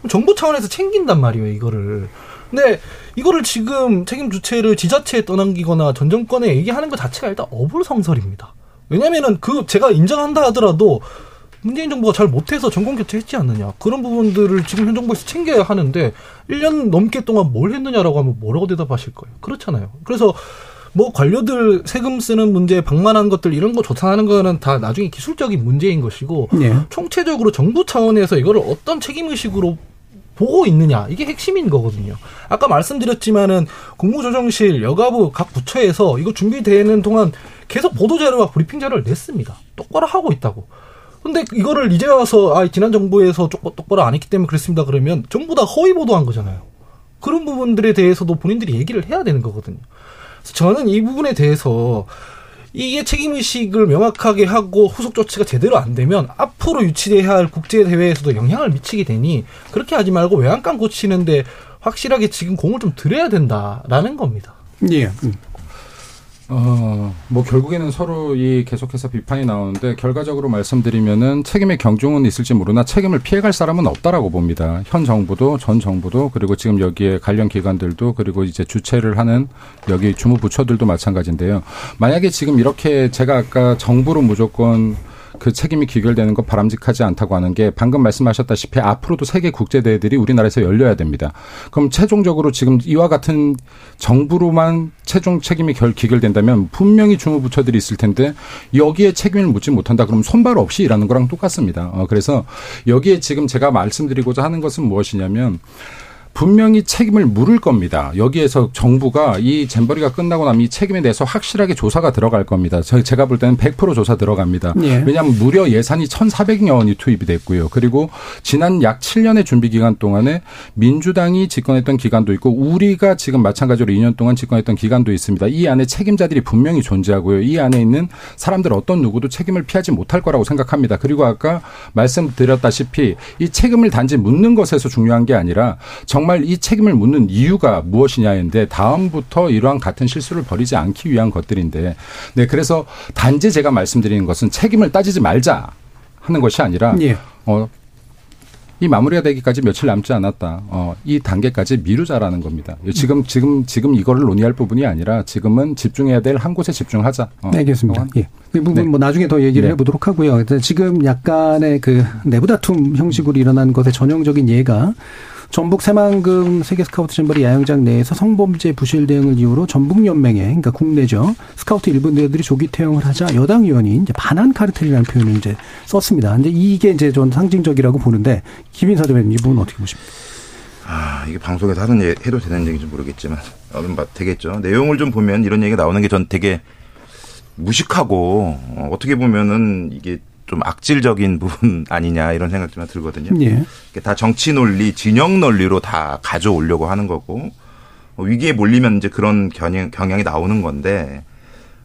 정부 차원에서 챙긴단 말이에요 이거를. 근데 이거를 지금 책임 주체를 지자체에 떠넘기거나 전 정권에 얘기하는 것 자체가 일단 어불성설입니다. 왜냐면은 그 제가 인정한다 하더라도 문재인 정부가 잘 못해서 정권 교체했지 않느냐. 그런 부분들을 지금 현 정부에서 챙겨야 하는데 1년 넘게 동안 뭘 했느냐라고 하면 뭐라고 대답하실 거예요. 그렇잖아요. 그래서 뭐 관료들 세금 쓰는 문제, 방만한 것들 이런 거 조사하는 거는 다 나중에 기술적인 문제인 것이고 예. 총체적으로 정부 차원에서 이거를 어떤 책임 의식으로 보고 있느냐 이게 핵심인 거거든요. 아까 말씀드렸지만은 국무조정실, 여가부 각 부처에서 이거 준비되는 동안 계속 보도 자료와 브리핑 자료를 냈습니다. 똑바로 하고 있다고. 근데 이거를 이제 와서 아 지난 정부에서 똑- 똑바로 안 했기 때문에 그랬습니다. 그러면 전부 다 허위 보도한 거잖아요. 그런 부분들에 대해서도 본인들이 얘기를 해야 되는 거거든요. 그래서 저는 이 부분에 대해서 이게 책임의식을 명확하게 하고 후속 조치가 제대로 안 되면 앞으로 유치돼야 할 국제대회에서도 영향을 미치게 되니 그렇게 하지 말고 외양간 고치는데 확실하게 지금 공을 좀 들여야 된다라는 겁니다. 예. 음. 어, 뭐 결국에는 서로 이 계속해서 비판이 나오는데 결과적으로 말씀드리면은 책임의 경중은 있을지 모르나 책임을 피해갈 사람은 없다라고 봅니다. 현 정부도 전 정부도 그리고 지금 여기에 관련 기관들도 그리고 이제 주체를 하는 여기 주무부처들도 마찬가지인데요. 만약에 지금 이렇게 제가 아까 정부로 무조건 그 책임이 귀결되는 것 바람직하지 않다고 하는 게 방금 말씀하셨다시피 앞으로도 세계 국제 대회들이 우리나라에서 열려야 됩니다. 그럼 최종적으로 지금 이와 같은 정부로만 최종 책임이 결 귀결된다면 분명히 주무부처들이 있을 텐데 여기에 책임을 묻지 못한다. 그럼 손발 없이 일하는 거랑 똑같습니다. 어, 그래서 여기에 지금 제가 말씀드리고자 하는 것은 무엇이냐면 분명히 책임을 물을 겁니다. 여기에서 정부가 이 잼버리가 끝나고 나면 이 책임에 대해서 확실하게 조사가 들어갈 겁니다. 저- 제가 볼 때는 100% 조사 들어갑니다. 예. 왜냐하면 무려 예산이 1,400여 원이 투입이 됐고요. 그리고 지난 약 7년의 준비 기간 동안에 민주당이 집권했던 기간도 있고 우리가 지금 마찬가지로 2년 동안 집권했던 기간도 있습니다. 이 안에 책임자들이 분명히 존재하고요. 이 안에 있는 사람들 어떤 누구도 책임을 피하지 못할 거라고 생각합니다. 그리고 아까 말씀드렸다시피 이 책임을 단지 묻는 것에서 중요한 게 아니라 정말 이 책임을 묻는 이유가 무엇이냐인데 다음부터 이러한 같은 실수를 벌이지 않기 위한 것들인데 네 그래서 단지 제가 말씀드리는 것은 책임을 따지지 말자 하는 것이 아니라 예. 어, 이 마무리가 되기까지 며칠 남지 않았다. 어, 이 단계까지 미루자라는 겁니다. 지금 지금 지금 이거를 논의할 부분이 아니라 지금은 집중해야 될 한 곳에 집중하자. 어, 네, 알겠습니다. 예. 이 부분 네. 뭐 나중에 더 얘기를 네. 해보도록 하고요. 지금 약간의 그 내부 다툼 형식으로 일어난 것의 전형적인 예가 전북 새만금 세계 스카우트 잼버리 야영장 내에서 성범죄 부실 대응을 이유로 전북 연맹에 그러니까 국내죠 스카우트 일부 대들이 조기 퇴영을 하자 여당 의원이 이제 반한 카르텔이라는 표현을 이제 썼습니다. 근데 이게 이제 전 상징적이라고 보는데 김인사 대변인 이 부분 어떻게 보십니까? 아, 이게 방송에서 하는 얘 해도 되는 얘기인지 모르겠지만, 어느 바 되겠죠. 내용을 좀 보면 이런 얘기가 나오는 게 전 되게 무식하고, 어, 어떻게 보면은 이게 좀 악질적인 부분 아니냐 이런 생각 좀 들거든요. 예. 다 정치 논리, 진영 논리로 다 가져오려고 하는 거고, 어, 위기에 몰리면 이제 그런 경향, 경향이 나오는 건데,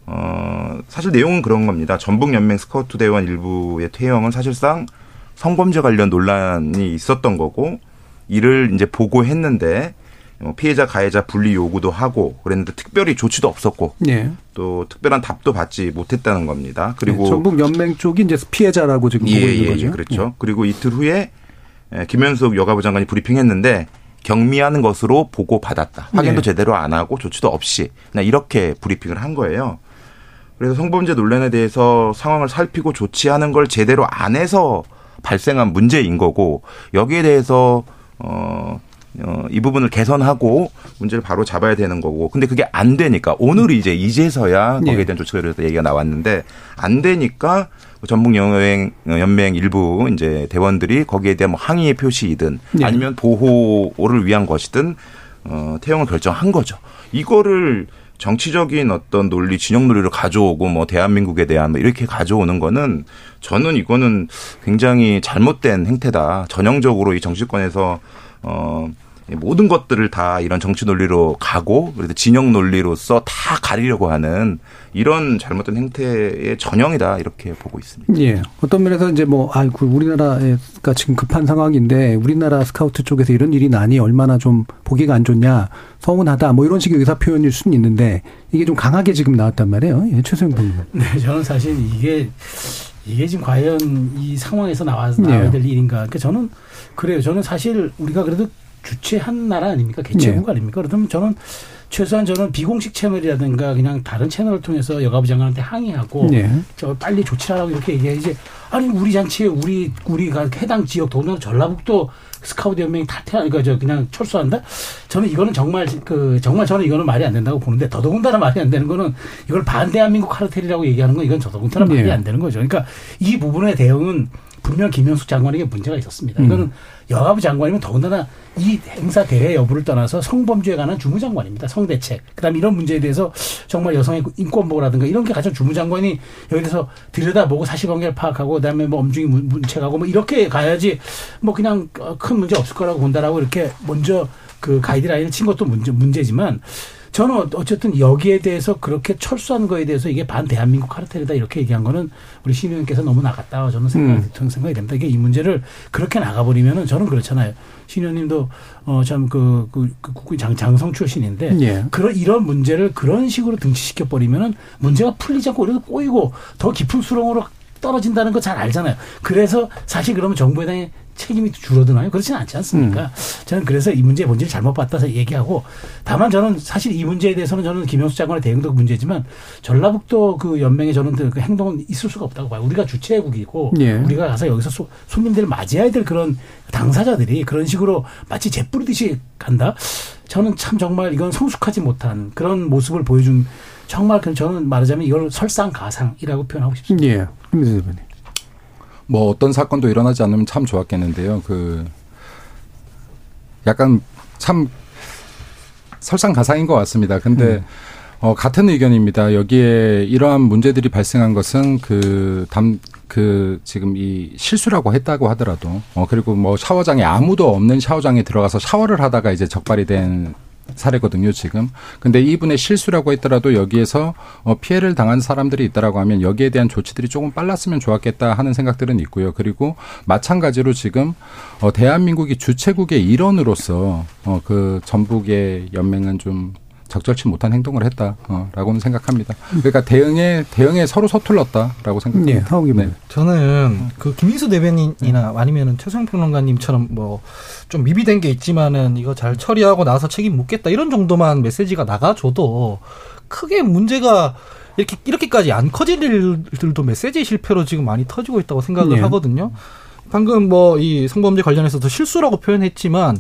어, 사실 내용은 그런 겁니다. 전북 연맹 스카우트 대원 일부의 퇴영은 사실상 성범죄 관련 논란이 있었던 거고, 이를 이제 보고했는데, 어, 피해자 가해자 분리 요구도 하고 그랬는데 특별히 조치도 없었고 예. 또 특별한 답도 받지 못했다는 겁니다. 그리고 네, 전북 연맹 쪽이 이제 피해자라고 지금 보고 있는 거죠. 그렇죠. 그리고 이틀 후에 에, 김현숙 여가부 장관이 브리핑했는데 경미하는 것으로 보고 받았다. 확인도 네. 제대로 안 하고 조치도 없이 그냥 이렇게 브리핑을 한 거예요. 그래서 성범죄 논란에 대해서 상황을 살피고 조치하는 걸 제대로 안 해서 발생한 문제인 거고 여기에 대해서 어, 어, 이 부분을 개선하고 문제를 바로 잡아야 되는 거고. 근데 그게 안 되니까 오늘 이제 이제서야 거기에 예. 대한 조치가 대해서 얘기가 나왔는데 안 되니까 전북 여행 연맹 일부 이제 대원들이 거기에 대한 뭐 항의 표시이든 예. 아니면 보호를 위한 것이든 어, 태용을 결정한 거죠. 이거를 정치적인 어떤 논리, 진영 논리를 가져오고 뭐 대한민국에 대한 뭐 이렇게 가져오는 거는 저는 이거는 굉장히 잘못된 행태다. 전형적으로 이 정치권에서 어, 이 모든 것들을 다 이런 정치 논리로 가고 그래도 진영 논리로서 다 가리려고 하는 이런 잘못된 행태의 전형이다 이렇게 보고 있습니다. 예. 어떤 면에서 이제 뭐, 아이고, 우리나라가 지금 급한 상황인데, 우리나라 스카우트 쪽에서 이런 일이 나니 얼마나 좀 보기가 안 좋냐, 서운하다, 뭐 이런 식의 의사 표현일 수는 있는데, 이게 좀 강하게 지금 나왔단 말이에요. 예, 최소영 부님. 네, 저는 사실 이게 이게 지금 과연 이 상황에서 나와 네. 나와야 될 일인가? 그러니까 저는 그래요. 저는 사실 우리가 그래도 주최한 나라 아닙니까? 개최국 네. 아닙니까? 그렇다면 저는 최소한 저는 비공식 채널이라든가 그냥 다른 채널을 통해서 여가부 장관한테 항의하고 예. 저 빨리 조치하라고 이렇게 얘기해야지. 아니 우리 잔치에 우리 우리가 해당 지역 더군다나 전라북도 스카우트 연맹이 탈퇴하니까 그러니까 저 그냥 철수한다. 저는 이거는 정말 그 정말 저는 이거는 말이 안 된다고 보는데 더더군다나 말이 안 되는 거는 이걸 반대한민국 카르텔이라고 얘기하는 건 이건 더더군다나 말이 예. 안 되는 거죠. 그러니까 이 부분의 대응은 분명 김영숙 장관에게 문제가 있었습니다. 음. 이거는 여가부 장관이면 더군다나 이 행사 대회 여부를 떠나서 성범죄에 관한 주무장관입니다. 성대책. 그다음 에 이런 문제에 대해서 정말 여성의 인권 보호라든가 이런 게 가장 주무장관이 여기 대해서 들여다보고 사실관계를 파악하고 그다음에 뭐 엄중히 문- 문책하고 뭐 이렇게 가야지 뭐 그냥 어, 큰 문제 없을 거라고 본다라고 이렇게 먼저 그 가이드라인을 친 것도 문제, 문제지만 저는 어쨌든 여기에 대해서 그렇게 철수한 거에 대해서 이게 반 대한민국 카르텔이다 이렇게 얘기한 거는 우리 신 의원께서 너무 나갔다 저는 생각, 음. 저는 생각이 됩니다. 이게 이 문제를 그렇게 나가버리면은 저는 그렇잖아요. 신 의원님도 어참그 그, 그 국군 장 장성 출신인데 예. 그런 이런 문제를 그런 식으로 등치시켜 버리면은 문제가 풀리지 않고 오히려 꼬이고 더 깊은 수렁으로 떨어진다는 거 잘 알잖아요. 그래서 사실 그러면 정부에 대한 책임이 줄어드나요? 그렇지는 않지 않습니까? 저는 그래서 이 문제의 본질을 잘못 봤다서 얘기하고 다만 저는 사실 이 문제에 대해서는 저는 김영수 장관의 대응도 문제지만 전라북도 그 연맹의 저는 그 행동은 있을 수가 없다고 봐요. 우리가 주최국이고 예. 우리가 가서 여기서 소- 손님들을 맞이해야 될 그런 당사자들이 그런 식으로 마치 재뿌리듯이 간다. 저는 참 정말 이건 성숙하지 못한 그런 모습을 보여준 정말 그 저는 말하자면 이걸 설상가상이라고 표현하고 싶습니다. 예. 김민수 대표님. 뭐 어떤 사건도 일어나지 않으면 참 좋았겠는데요. 그 약간 참 설상가상인 것 같습니다. 근데 어, 같은 의견입니다. 여기에 이러한 문제들이 발생한 것은 그 담, 그 지금 이 실수라고 했다고 하더라도 어, 그리고 뭐 샤워장에 아무도 없는 샤워장에 들어가서 샤워를 하다가 이제 적발이 된 사례거든요, 지금. 근데 이분의 실수라고 했더라도 여기에서 어, 피해를 당한 사람들이 있다라고 하면 여기에 대한 조치들이 조금 빨랐으면 좋았겠다 하는 생각들은 있고요. 그리고 마찬가지로 지금 어, 대한민국이 주최국의 일원으로서 어, 그 전북의 연맹은 좀 적절치 못한 행동을 했다라고는 생각합니다. 그러니까 대응에 대응에 서로 서툴렀다라고 예. 생각합니다. 하우기 네. 저는 그 김민수 대변인이나 아니면은 최성 평론가님처럼 뭐 좀 미비된 게 있지만은 이거 잘 처리하고 나서 책임 묻겠다 이런 정도만 메시지가 나가줘도 크게 문제가 이렇게 이렇게까지 안 커질 일들도 메시지 실패로 지금 많이 터지고 있다고 생각을 네. 하거든요. 방금 뭐 이 성범죄 관련해서도 실수라고 표현했지만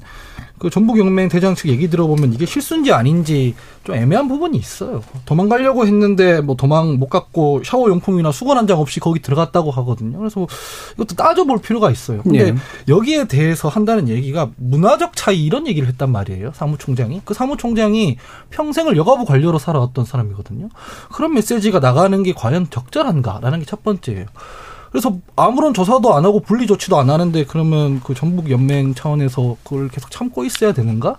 그 전북연맹 대장 측 얘기 들어보면 이게 실수인지 아닌지 좀 애매한 부분이 있어요. 도망가려고 했는데 뭐 도망 못 갔고 샤워 용품이나 수건 한 장 없이 거기 들어갔다고 하거든요. 그래서 뭐 이것도 따져볼 필요가 있어요. 근데 예. 여기에 대해서 한다는 얘기가 문화적 차이 이런 얘기를 했단 말이에요. 사무총장이 그 사무총장이 평생을 여가부 관료로 살아왔던 사람이거든요. 그런 메시지가 나가는 게 과연 적절한가라는 게 첫 번째예요. 그래서 아무런 조사도 안 하고 분리 조치도 안 하는데 그러면 그 전북 연맹 차원에서 그걸 계속 참고 있어야 되는가?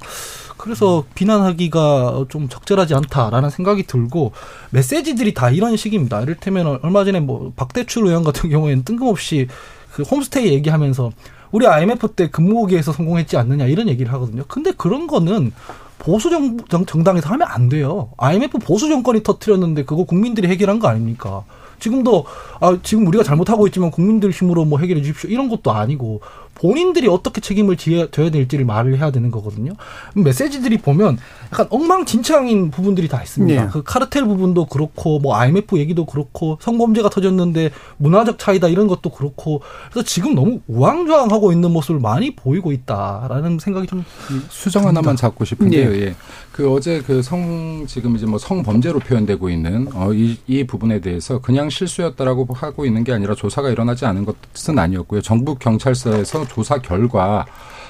그래서 비난하기가 좀 적절하지 않다라는 생각이 들고 메시지들이 다 이런 식입니다. 이를테면 얼마 전에 뭐 박대출 의원 같은 경우에는 뜬금없이 그 홈스테이 얘기하면서 우리 IMF 때 근무기에서 성공했지 않느냐 이런 얘기를 하거든요. 근데 그런 거는 보수 정, 정, 정당에서 하면 안 돼요. IMF 보수 정권이 터트렸는데 그거 국민들이 해결한 거 아닙니까? 지금도 아 지금 우리가 잘못하고 있지만 국민들 힘으로 뭐 해결해 주십시오. 이런 것도 아니고 본인들이 어떻게 책임을 지어야 될지를 말을 해야 되는 거거든요. 메시지들이 보면 약간 엉망진창인 부분들이 다 있습니다. 네. 그 카르텔 부분도 그렇고 뭐 IMF 얘기도 그렇고 성범죄가 터졌는데 문화적 차이다 이런 것도 그렇고 그래서 지금 너무 우왕좌왕하고 있는 모습을 많이 보이고 있다라는 생각이 좀 수정 하나만 잡고 싶은데요. 예. 예. 그 어제 그 성 지금 이제 뭐 성범죄로 표현되고 있는 어이 이 부분에 대해서 그냥 실수였다라고 하고 있는 게 아니라 조사가 일어나지 않은 것은 아니었고요. 정부 경찰서에서 조사 결과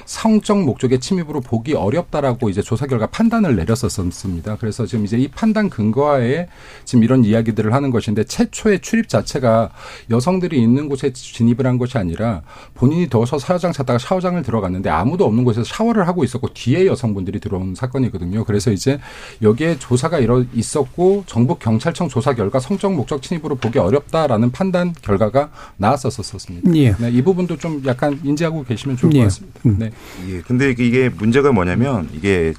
성적 목적의 침입으로 보기 어렵다라고 이제 조사 결과 판단을 내렸었습니다. 그래서 지금 이제 이 판단 근거하에 지금 이런 이야기들을 하는 것인데 최초의 출입 자체가 여성들이 있는 곳에 진입을 한 것이 아니라 본인이 더워서 샤워장 찾다가 샤워장을 들어갔는데 아무도 없는 곳에서 샤워를 하고 있었고 뒤에 여성분들이 들어온 사건이거든요. 그래서 이제 여기에 조사가 이러 있었고 정부 경찰청 조사 결과 성적 목적 침입으로 보기 어렵다라는 판단 결과가 나왔었었습니다. 예. 네, 이 부분도 좀 약간 인지 하고 계시면 좋을 예. 것 같습니다. 음. 네. 예, 근데 이게- 문제가 뭐냐면 이게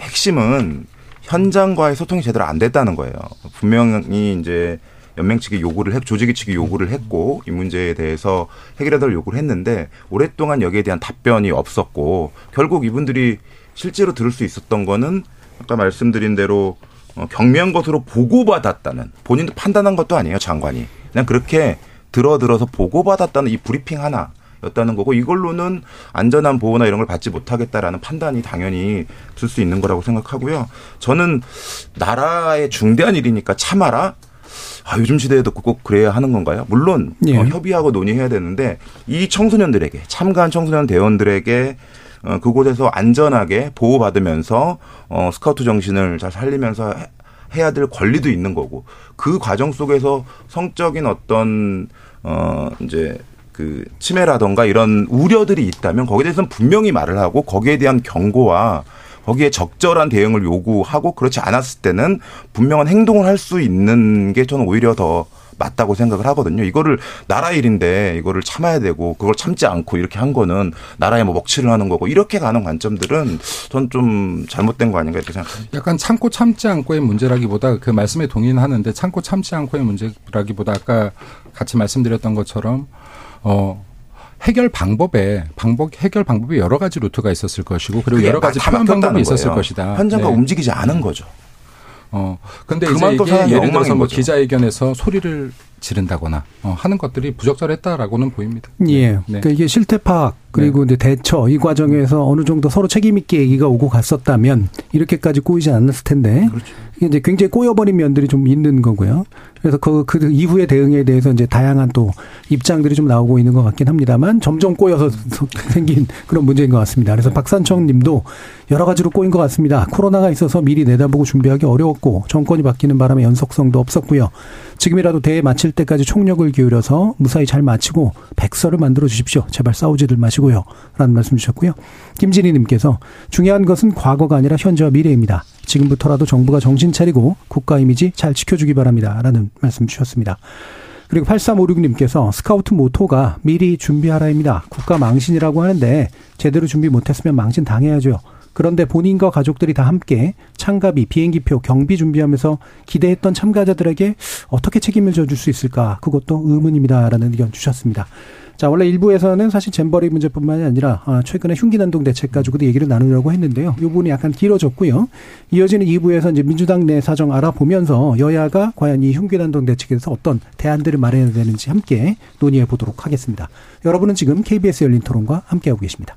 핵심은 현장과의 소통이 제대로 안 됐다는 거예요. 분명히 이제 연맹 측이 요구를 했, 조직위 측이 요구를 했고 이 문제에 대해서 해결해달라고 요구를 했는데 오랫동안 여기에 대한 답변이 없었고 결국 이분들이 실제로 들을 수 있었던 거는 아까 말씀드린 대로 어, 경미한 것으로 보고받았다는 본인도 판단한 것도 아니에요 장관이 그냥 그렇게 들어 들어서 보고받았다는 이 브리핑 하나 였다는 거고 이걸로는 안전한 보호나 이런 걸 받지 못하겠다라는 판단이 당연히 들 수 있는 거라고 생각하고요. 저는 나라의 중대한 일이니까 참아라. 아, 요즘 시대에도 꼭 그래야 하는 건가요? 물론 예. 어, 협의하고 논의해야 되는데 이 청소년들에게 참가한 청소년 대원들에게 어, 그곳에서 안전하게 보호받으면서 어, 스카우트 정신을 잘 살리면서 해- 해야 될 권리도 있는 거고 그 과정 속에서 성적인 어떤 어 이제 그 치매라던가 이런 우려들이 있다면 거기에 대해서는 분명히 말을 하고 거기에 대한 경고와 거기에 적절한 대응을 요구하고 그렇지 않았을 때는 분명한 행동을 할 수 있는 게 저는 오히려 더 맞다고 생각을 하거든요. 이거를 나라 일인데 이거를 참아야 되고 그걸 참지 않고 이렇게 한 거는 나라에 뭐 먹칠을 하는 거고 이렇게 가는 관점들은 전 좀 잘못된 거 아닌가 이렇게 생각합니다. 약간 참고 참지 않고의 문제라기보다 그 말씀에 동의는 하는데 참고 참지 않고의 문제라기보다 아까 같이 말씀드렸던 것처럼 어 해결 방법에 방법 해결 방법이 여러 가지 루트가 있었을 것이고 그리고 여러 가지 다 표현 방법이 있었을 거예요. 것이다. 현장과 네. 움직이지 않은 거죠. 어 근데 그만 이제 또 이게 예를 들어서 뭐 거죠. 기자회견에서 소리를 지른다거나 어, 하는 것들이 부적절했다라고는 보입니다. 예. 네. 그러니까 이게 실태 파악 그리고 이제 대처 이 과정에서 어느 정도 서로 책임 있게 얘기가 오고 갔었다면 이렇게까지 꼬이지 않았을 텐데 이게 이제 굉장히 꼬여버린 면들이 좀 있는 거고요. 그래서 그, 그 이후의 대응에 대해서 이제 다양한 또 입장들이 좀 나오고 있는 것 같긴 합니다만 점점 꼬여서 생긴 그런 문제인 것 같습니다. 그래서 박산청 님도 여러 가지로 꼬인 것 같습니다. 코로나가 있어서 미리 내다보고 준비하기 어려웠고 정권이 바뀌는 바람에 연속성도 없었고요. 지금이라도 대회 마칠 때까지 총력을 기울여서 무사히 잘 마치고 백서를 만들어 주십시오. 제발 싸우지들 마시고요. 라는 말씀 주셨고요. 김진희 님께서 중요한 것은 과거가 아니라 현재와 미래입니다. 지금부터라도 정부가 정신 차리고 국가 이미지 잘 지켜주기 바랍니다. 라는 말씀 주셨습니다. 그리고 8356님께서 스카우트 모토가 미리 준비하라입니다. 국가 망신이라고 하는데 제대로 준비 못했으면 망신 당해야죠. 그런데 본인과 가족들이 다 함께 참가비, 비행기표, 경비 준비하면서 기대했던 참가자들에게 어떻게 책임을 져줄 수 있을까? 그것도 의문입니다라는 의견 주셨습니다. 자, 원래 일부에서는 사실 잼버리 문제뿐만이 아니라 아, 최근에 흉기난동 대책 가지고도 얘기를 나누려고 했는데요. 이 부분이 약간 길어졌고요. 이어지는 2부에서 이제 민주당 내 사정 알아보면서 여야가 과연 이 흉기난동 대책에 대해서 어떤 대안들을 마련해야 되는지 함께 논의해 보도록 하겠습니다. 여러분은 지금 KBS 열린 토론과 함께하고 계십니다.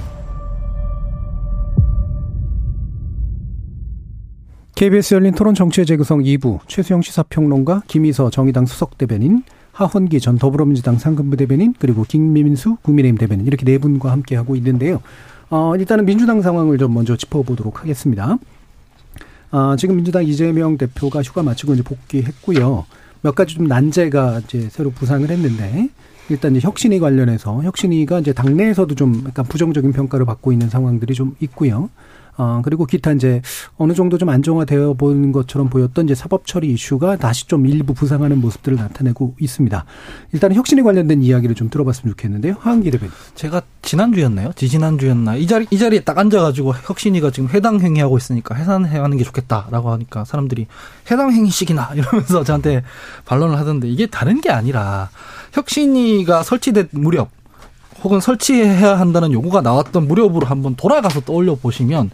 KBS 열린 토론 정치의 재구성 2부 최수영 시사평론가 김희서 정의당 수석 대변인 하헌기 전 더불어민주당 상근부 대변인 그리고 김민수 국민의힘 대변인 이렇게 네 분과 함께 하고 있는데요. 어, 일단은 민주당 상황을 좀 먼저 짚어보도록 하겠습니다. 아, 지금 민주당 이재명 대표가 휴가 마치고 이제 복귀했고요. 몇 가지 좀 난제가 이제 새로 부상을 했는데 일단 이제 혁신위 관련해서 혁신위가 이제 당내에서도 좀 약간 부정적인 평가를 받고 있는 상황들이 좀 있고요. 어, 그리고 기타 이제 어느 정도 좀 안정화되어 보는 것처럼 보였던 이제 사법 처리 이슈가 다시 좀 일부 부상하는 모습들을 나타내고 있습니다. 일단 혁신에 관련된 이야기를 좀 들어봤으면 좋겠는데요. 하은기 대표님. 제가 지난주였나요? 지지난주였나? 이 자리, 이 자리에 딱 앉아가지고 혁신이가 지금 해당 행위하고 있으니까 해산해하는 게 좋겠다라고 하니까 사람들이 해당 행위식이나 이러면서 저한테 반론을 하던데 이게 다른 게 아니라 혁신이가 설치된 무렵 혹은 설치해야 한다는 요구가 나왔던 무렵으로 한번 돌아가서 떠올려 보시면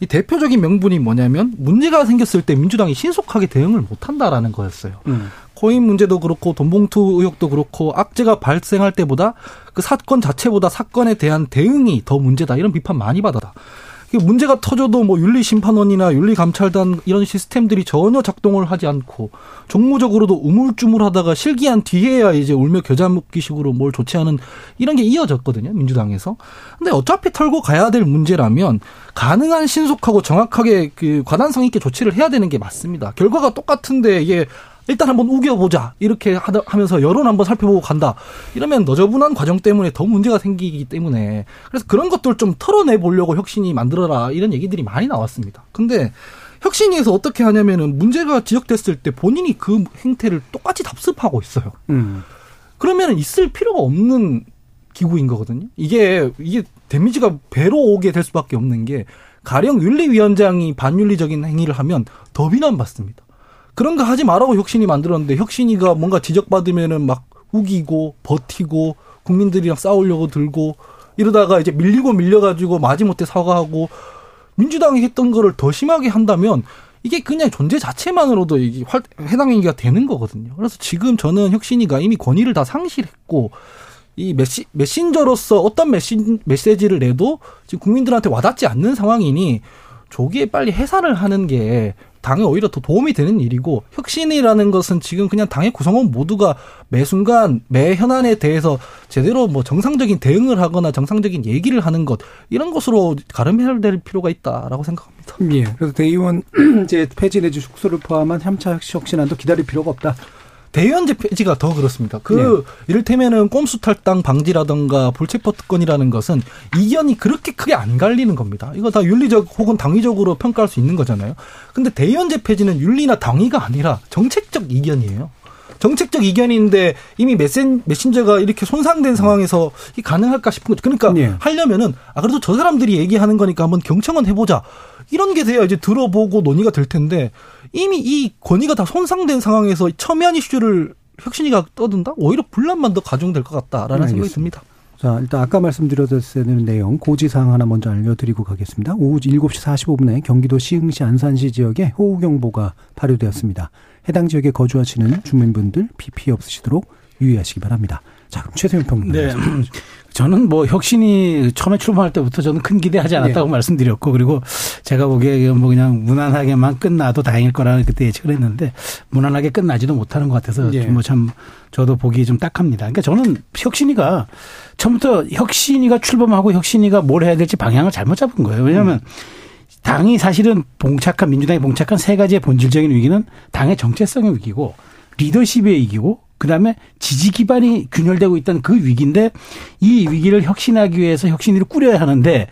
이 대표적인 명분이 뭐냐면 문제가 생겼을 때 민주당이 신속하게 대응을 못한다라는 거였어요. 음. 코인 문제도 그렇고 돈봉투 의혹도 그렇고 악재가 발생할 때보다 그 사건 자체보다 사건에 대한 대응이 더 문제다 이런 비판 많이 받았다. 문제가 터져도 뭐 윤리 심판원이나 윤리 감찰단 이런 시스템들이 전혀 작동을 하지 않고 정무적으로도 우물쭈물하다가 실기한 뒤에야 이제 울며 겨자 먹기식으로 뭘 조치하는 이런 게 이어졌거든요 민주당에서. 근데 어차피 털고 가야 될 문제라면 가능한 신속하고 정확하게 그 과단성 있게 조치를 해야 되는 게 맞습니다. 결과가 똑같은데 이게 일단 한번 우겨보자 이렇게 하다, 하면서 여론 한번 살펴보고 간다 이러면 너저분한 과정 때문에 더 문제가 생기기 때문에 그래서 그런 것들 좀 털어내 보려고 혁신이 만들어라 이런 얘기들이 많이 나왔습니다. 근데 혁신위에서 어떻게 하냐면은 문제가 지적됐을 때 본인이 그 행태를 똑같이 답습하고 있어요. 음. 그러면 있을 필요가 없는 기구인 거거든요. 이게 이게 데미지가 배로 오게 될 수밖에 없는 게 가령 윤리위원장이 반윤리적인 행위를 하면 더 비난받습니다. 그런 거 하지 말라고 혁신이 만들었는데 혁신이가 뭔가 지적받으면은 막 우기고 버티고 국민들이랑 싸우려고 들고 이러다가 이제 밀리고 밀려가지고 마지못해 사과하고 민주당이 했던 거를 더 심하게 한다면 이게 그냥 존재 자체만으로도 이게 활, 해당 행위가 되는 거거든요. 그래서 지금 저는 혁신이가 이미 권위를 다 상실했고 이 메시, 메신저로서 어떤 메시, 메시지를 내도 지금 국민들한테 와닿지 않는 상황이니 조기에 빨리 해산을 하는 게 당에 오히려 더 도움이 되는 일이고 혁신이라는 것은 지금 그냥 당의 구성원 모두가 매 순간 매 현안에 대해서 제대로 뭐 정상적인 대응을 하거나 정상적인 얘기를 하는 것 이런 것으로 가름해야 될 필요가 있다라고 생각합니다. 예. 그래서 대의원 이제 폐지 내지 숙소를 포함한 3차 혁신안도 기다릴 필요가 없다. 대연제 폐지가 더 그렇습니다. 그 네. 이를테면은 꼼수 탈당 방지라든가 불체포 특권이라는 것은 이견이 그렇게 크게 안 갈리는 겁니다. 이거 다 윤리적 혹은 당위적으로 평가할 수 있는 거잖아요. 근데 대연제 폐지는 윤리나 당위가 아니라 정책적 이견이에요. 정책적 이견인데 이미 메신, 메신저가 이렇게 손상된 상황에서 이 가능할까 싶은 거죠. 그러니까 네. 하려면은 아 그래도 저 사람들이 얘기하는 거니까 한번 경청은 해보자. 이런 게 돼야 이제 들어보고 논의가 될 텐데 이미 이 권위가 다 손상된 상황에서 첨예한 이슈를 혁신이가 떠든다? 오히려 분란만 더 가중될 것 같다라는 네, 생각이 듭니다. 자, 일단 아까 말씀드렸던 내용 고지사항 하나 먼저 알려드리고 가겠습니다. 오후 7시 45분에 경기도 시흥시 안산시 지역에 호우경보가 발효되었습니다. 해당 지역에 거주하시는 주민분들 비 피해 없으시도록 유의하시기 바랍니다. 자, 그럼 최세윤 평론가. 네. 저는 뭐 혁신이 처음에 출범할 때부터 저는 큰 기대하지 않았다고 네. 말씀드렸고 그리고 제가 보기에 뭐 그냥 무난하게만 끝나도 다행일 거라는 그때 예측을 했는데 무난하게 끝나지도 못하는 것 같아서 네. 뭐참 저도 보기 좀 딱합니다. 그러니까 저는 혁신이가 처음부터 혁신이가 출범하고 혁신이가 뭘 해야 될지 방향을 잘못 잡은 거예요. 왜냐하면 음. 당이 사실은 봉착한 민주당이 봉착한 세 가지의 본질적인 위기는 당의 정체성의 위기고 리더십의 위기고 그다음에 지지 기반이 균열되고 있던 그 위기인데 이 위기를 혁신하기 위해서 혁신위를 꾸려야 하는데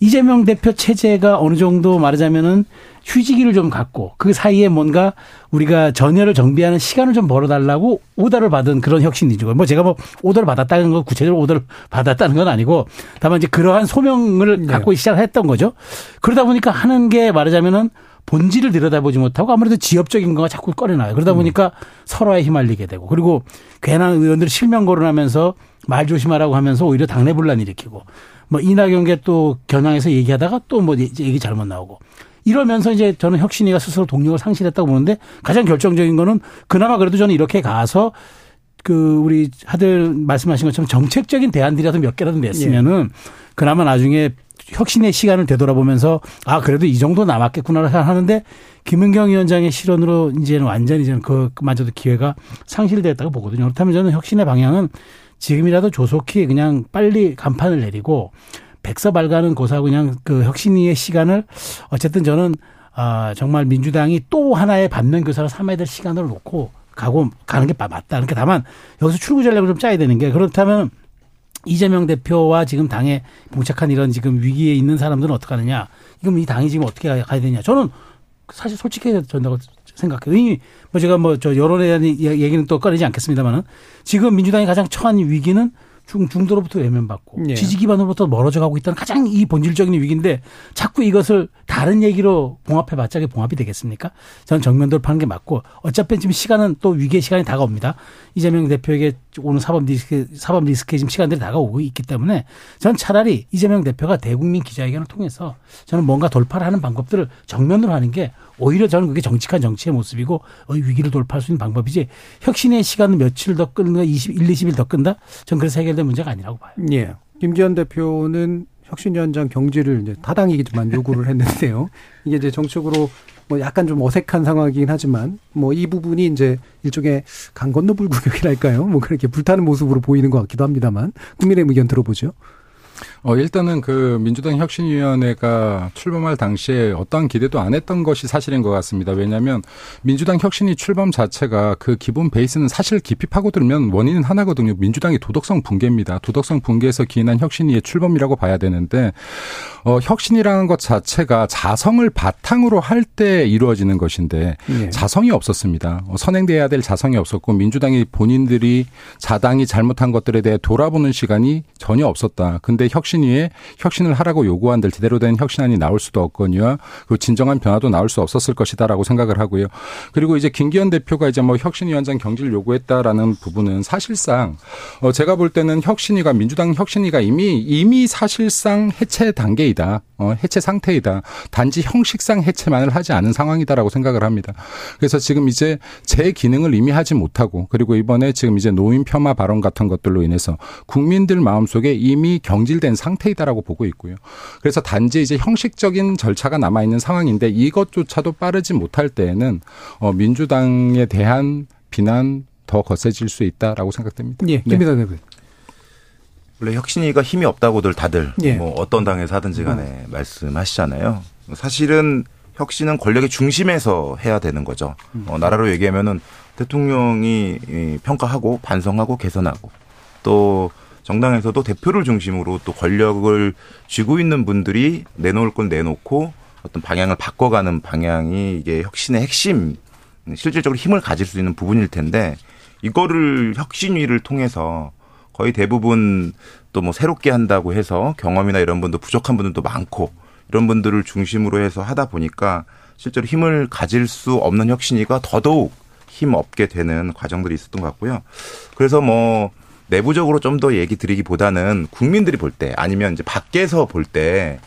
이재명 대표 체제가 어느 정도 말하자면은 휴지기를 좀 갖고 그 사이에 뭔가 우리가 전열을 정비하는 시간을 좀 벌어달라고 오더를 받은 그런 혁신이죠. 뭐 제가 뭐 오더를 받았다는 거 구체적으로 오더를 받았다는 건 아니고 다만 이제 그러한 소명을 네. 갖고 시작했던 거죠. 그러다 보니까 하는 게 말하자면은 본질을 들여다보지 못하고 아무래도 지역적인 거가 자꾸 꺼내놔요. 그러다 음. 보니까 음. 서로에 휘말리게 되고 그리고 괜한 의원들이 실명 거론하면서 말 조심하라고 하면서 오히려 당내 분란 일으키고 뭐 이낙연계 또 겨냥해서 얘기하다가 또 뭐 얘기 잘못 나오고 이러면서 이제 저는 혁신이가 스스로 동력을 상실했다고 보는데 가장 결정적인 거는 그나마 그래도 저는 이렇게 가서 그 우리 하들 말씀하신 것처럼 정책적인 대안들이라도 몇 개라도 냈으면은 예. 그나마 나중에 혁신의 시간을 되돌아보면서 아 그래도 이 정도 남았겠구나 하는데 김은경 위원장의 실언으로 이제는 완전히 저는 그마저도 기회가 상실됐다고 보거든요. 그렇다면 저는 혁신의 방향은 지금이라도 조속히 그냥 빨리 간판을 내리고 백서발가는 고사 그냥 그 혁신의 시간을 어쨌든 저는 아 정말 민주당이 또 하나의 반면 교사를 삼아야 될 시간을 놓고 가고 가는 게 맞다. 그러니까 다만 여기서 출구 전략을 좀 짜야 되는 게 그렇다면 이재명 대표와 지금 당에 봉착한 이런 지금 위기에 있는 사람들은 어떻게 하느냐. 이건 이 당이 지금 어떻게 가야 되냐. 저는 사실 솔직해야 된다고 생각해요. 이미 뭐 제가 뭐 저 여론에 대한 얘기는 또 꺼내지 않겠습니다만은 지금 민주당이 가장 처한 위기는 중, 중도로부터 외면받고 예. 지지 기반으로부터 멀어져 가고 있다는 가장 이 본질적인 위기인데 자꾸 이것을 다른 얘기로 봉합해봤자 그게 봉합이 되겠습니까? 저는 정면 돌파하는 게 맞고 어차피 지금 시간은 또 위기의 시간이 다가옵니다. 이재명 대표에게 오는 사법 리스크, 사법 리스크의 지금 시간들이 다가오고 있기 때문에 저는 차라리 이재명 대표가 대국민 기자회견을 통해서 저는 뭔가 돌파를 하는 방법들을 정면으로 하는 게 오히려 저는 그게 정직한 정치의 모습이고 어, 위기를 돌파할 수 있는 방법이지 혁신의 시간을 며칠 더 끈다, 20, 1, 20일 더 끈다? 전 그래서 해결될 문제가 아니라고 봐요. 예. 김기현 대표는 혁신위원장 경질을 이제 타당이지만 요구를 했는데요. 이게 이제 정책으로 뭐 약간 좀 어색한 상황이긴 하지만 뭐 이 부분이 이제 일종의 강 건너 불구경이랄까요? 뭐 그렇게 불타는 모습으로 보이는 것 같기도 합니다만 국민의 의견 들어보죠. 어, 일단은 그 민주당 혁신위원회가 출범할 당시에 어떠한 기대도 안 했던 것이 사실인 것 같습니다. 왜냐하면 민주당 혁신이 출범 자체가 그 기본 베이스는 사실 깊이 파고들면 원인은 하나거든요. 민주당이 도덕성 붕괴입니다. 도덕성 붕괴에서 기인한 혁신위의 출범이라고 봐야 되는데 어, 혁신이라는 것 자체가 자성을 바탕으로 할 때 이루어지는 것인데 예. 자성이 없었습니다. 어, 선행돼야 될 자성이 없었고 민주당이 본인들이 자당이 잘못한 것들에 대해 돌아보는 시간이 전혀 없었다. 근데 혁신 위에 혁신을 하라고 요구한들 제대로 된 혁신안이 나올 수도 없거니와 그 진정한 변화도 나올 수 없었을 것이다라고 생각을 하고요. 그리고 이제 김기현 대표가 이제 뭐 혁신위원장 경질 요구했다라는 부분은 사실상 어 제가 볼 때는 혁신위가 민주당 혁신위가 이미 이미 사실상 해체 단계이다. 어 해체 상태이다. 단지 형식상 해체만을 하지 않은 상황이다라고 생각을 합니다. 그래서 지금 이제 제 기능을 이미 하지 못하고 그리고 이번에 지금 이제 노인 폄하 발언 같은 것들로 인해서 국민들 마음속에 이미 경질된 상태이다라고 보고 있고요. 그래서 단지 이제 형식적인 절차가 남아 있는 상황인데 이것조차도 빠르지 못할 때에는 어 민주당에 대한 비난 더 거세질 수 있다라고 생각됩니다. 예. 네. 김민아 대표. 원래 혁신위가 힘이 없다고들 다들 예. 뭐 어떤 당에서 하든지 간에 말씀하시잖아요. 사실은 혁신은 권력의 중심에서 해야 되는 거죠. 어, 나라로 얘기하면은 대통령이 이, 평가하고 반성하고 개선하고 또 정당에서도 대표를 중심으로 또 권력을 쥐고 있는 분들이 내놓을 건 내놓고 어떤 방향을 바꿔가는 방향이 이게 혁신의 핵심 실질적으로 힘을 가질 수 있는 부분일 텐데 이거를 혁신위를 통해서 거의 대부분 또 뭐 새롭게 한다고 해서 경험이나 이런 분도 부족한 분들도 많고 이런 분들을 중심으로 해서 하다 보니까 실제로 힘을 가질 수 없는 혁신위가 더더욱 힘 없게 되는 과정들이 있었던 것 같고요. 그래서 뭐 내부적으로 좀 더 얘기 드리기보다는 국민들이 볼 때 아니면 이제 밖에서 볼 때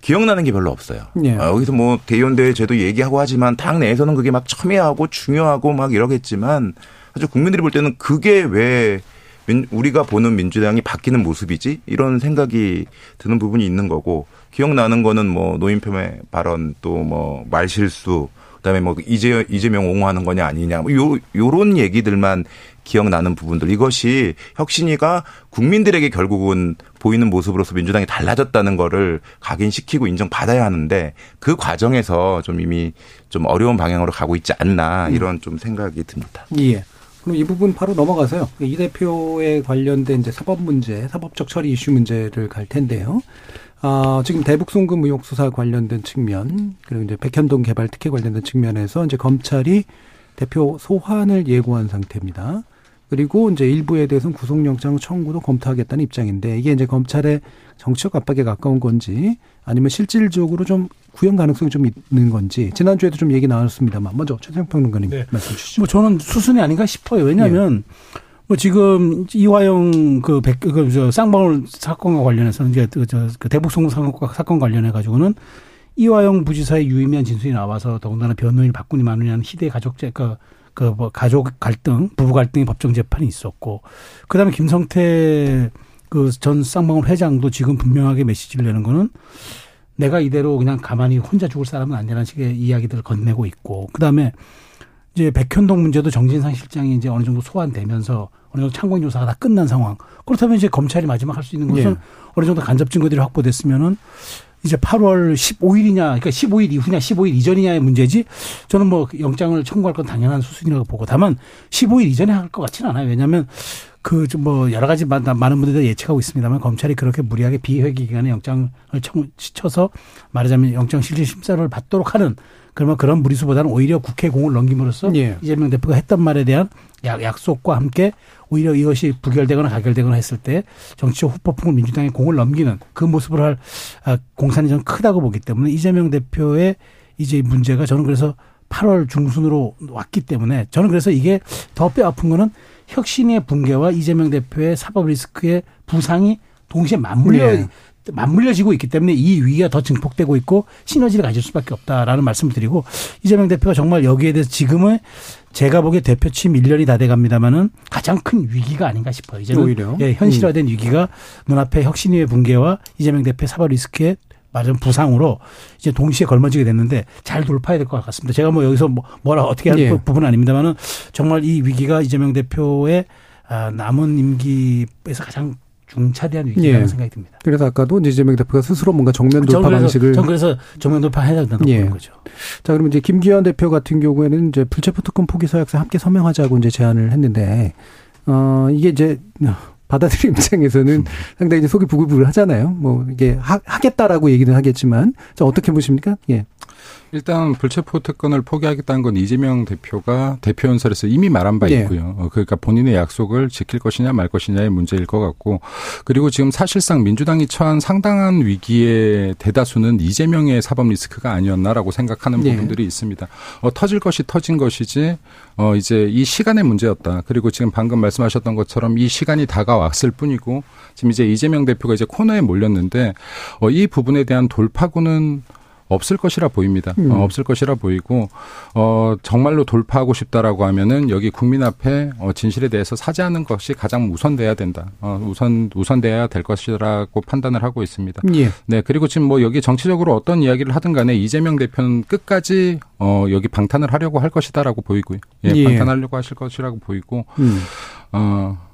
기억나는 게 별로 없어요. 예. 어, 여기서 뭐 대의원대회 제도 얘기하고 하지만 당 내에서는 그게 막 첨예하고 중요하고 막 이러겠지만 사실 국민들이 볼 때는 그게 왜 민- 우리가 보는 민주당이 바뀌는 모습이지 이런 생각이 드는 부분이 있는 거고 기억나는 거는 뭐 노인표의 발언 또 뭐 말실수 그다음에 뭐 이재 이재명 옹호하는 거냐 아니냐 뭐 요 요런 얘기들만 기억나는 부분들 이것이 혁신이가 국민들에게 결국은 보이는 모습으로서 민주당이 달라졌다는 거를 각인시키고 인정받아야 하는데 그 과정에서 좀 이미 좀 어려운 방향으로 가고 있지 않나 이런 좀 생각이 듭니다. 예. 그럼 이 부분 바로 넘어가서요. 이 대표에 관련된 이제 사법 문제, 사법적 처리 이슈 문제를 갈 텐데요. 아, 지금 대북 송금 의혹 수사 관련된 측면, 그리고 이제 백현동 개발 특혜 관련된 측면에서 이제 검찰이 대표 소환을 예고한 상태입니다. 그리고 이제 일부에 대해서는 구속영장 청구도 검토하겠다는 입장인데 이게 이제 검찰의 정치적 압박에 가까운 건지 아니면 실질적으로 좀 구현 가능성이 좀 있는 건지 지난주에도 좀 얘기 나눴습니다만 먼저 최생 평론가님 네. 말씀 주시죠. 뭐 저는 수순이 아닌가 싶어요. 왜냐하면 뭐 지금 이화영 그 백, 그, 저, 쌍방울 사건과 관련해서는 이제 그, 저, 그 대북 송금 사건, 사건 관련해 가지고는 이화영 부지사의 유의미한 진술이 나와서 더군다나 변호인을 바꾸니 마느냐는 희대 가족제, 그, 그, 뭐, 가족 갈등, 부부 갈등의 법정 재판이 있었고, 그 다음에 김성태 그 전 쌍방울 회장도 지금 분명하게 메시지를 내는 거는 내가 이대로 그냥 가만히 혼자 죽을 사람은 아니라는 식의 이야기들을 건네고 있고, 그 다음에 이제 백현동 문제도 정진상 실장이 이제 어느 정도 소환되면서 어느 정도 창공 조사가 다 끝난 상황. 그렇다면 이제 검찰이 마지막 할 수 있는 것은 예. 어느 정도 간접 증거들이 확보됐으면은 이제 8월 15일이냐, 그러니까 15일 이후냐, 15일 이전이냐의 문제지. 저는 뭐 영장을 청구할 건 당연한 수순이라고 보고, 다만 15일 이전에 할 것 같지는 않아요. 왜냐하면 그 좀 뭐 여러 가지 많은 분들이 예측하고 있습니다만 검찰이 그렇게 무리하게 비회기 기간에 영장을 청 쳐서 말하자면 영장 실질 심사를 받도록 하는 그러면 그런 무리수보다는 오히려 국회 공을 넘김으로써 예. 이재명 대표가 했던 말에 대한 약, 약속과 함께 오히려 이것이 부결되거나 가결되거나 했을 때 정치적 후폭풍을 민주당에 공을 넘기는 그 모습을 할 아, 공산이 저는 크다고 보기 때문에 이재명 대표의 이제 이 문제가 저는 그래서 8월 중순으로 왔기 때문에 저는 그래서 이게 더 뼈 아픈 거는 혁신의 붕괴와 이재명 대표의 사법 리스크의 부상이 동시에 맞물려 네. 맞물려지고 있기 때문에 이 위기가 더 증폭되고 있고 시너지를 가질 수밖에 없다라는 말씀을 드리고 이재명 대표가 정말 여기에 대해서 지금은 제가 보기에 대표 취임 1년이 다 돼갑니다마는 가장 큰 위기가 아닌가 싶어요. 이제는 오히려. 예, 현실화된 위기가 눈앞에 혁신위의 붕괴와 이재명 대표의 사법 리스크의 말하자면 부상으로 이제 동시에 걸머지게 됐는데 잘 돌파해야 될 것 같습니다. 제가 뭐 여기서 뭐 뭐라 어떻게 할 예. 부분은 아닙니다만은 정말 이 위기가 이재명 대표의 아, 남은 임기에서 가장 중차대한 위기라는 예. 생각이 듭니다. 그래서 아까도 이제 이재명 대표가 스스로 뭔가 정면 돌파 그래서, 방식을 전 그래서 정면 돌파 해야 된다고 예. 보는 거죠. 자, 그러면 이제 김기현 대표 같은 경우에는 이제 불체포 특권 포기 서약서 함께 서명하자고 이제 제안을 했는데, 어, 이게 이제 받아들인 입장에서는 상당히 이제 속이 부글부글 하잖아요. 뭐, 이게 하, 하겠다라고 얘기는 하겠지만, 자, 어떻게 보십니까? 예. 일단 불체포 특권을 포기하겠다는 건 이재명 대표가 대표 연설에서 이미 말한 바 예. 있고요. 어, 그러니까 본인의 약속을 지킬 것이냐 말 것이냐의 문제일 것 같고 그리고 지금 사실상 민주당이 처한 상당한 위기의 대다수는 이재명의 사법 리스크가 아니었나라고 생각하는 예. 부분들이 있습니다. 어, 터질 것이 터진 것이지 어, 이제 이 시간의 문제였다. 그리고 지금 방금 말씀하셨던 것처럼 이 시간이 다가왔을 뿐이고 지금 이제 이재명 대표가 이제 코너에 몰렸는데 어, 이 부분에 대한 돌파구는 없을 것이라 보입니다. 음. 어, 없을 것이라 보이고 어 정말로 돌파하고 싶다라고 하면은 여기 국민 앞에 어, 진실에 대해서 사죄하는 것이 가장 우선돼야 된다. 어, 우선 우선돼야 될 것이라고 판단을 하고 있습니다. 예. 네 그리고 지금 뭐 여기 정치적으로 어떤 이야기를 하든 간에 이재명 대표는 끝까지 어 여기 방탄을 하려고 할 것이다라고 보이고요. 예, 예. 방탄하려고 하실 것이라고 보이고 음. 어.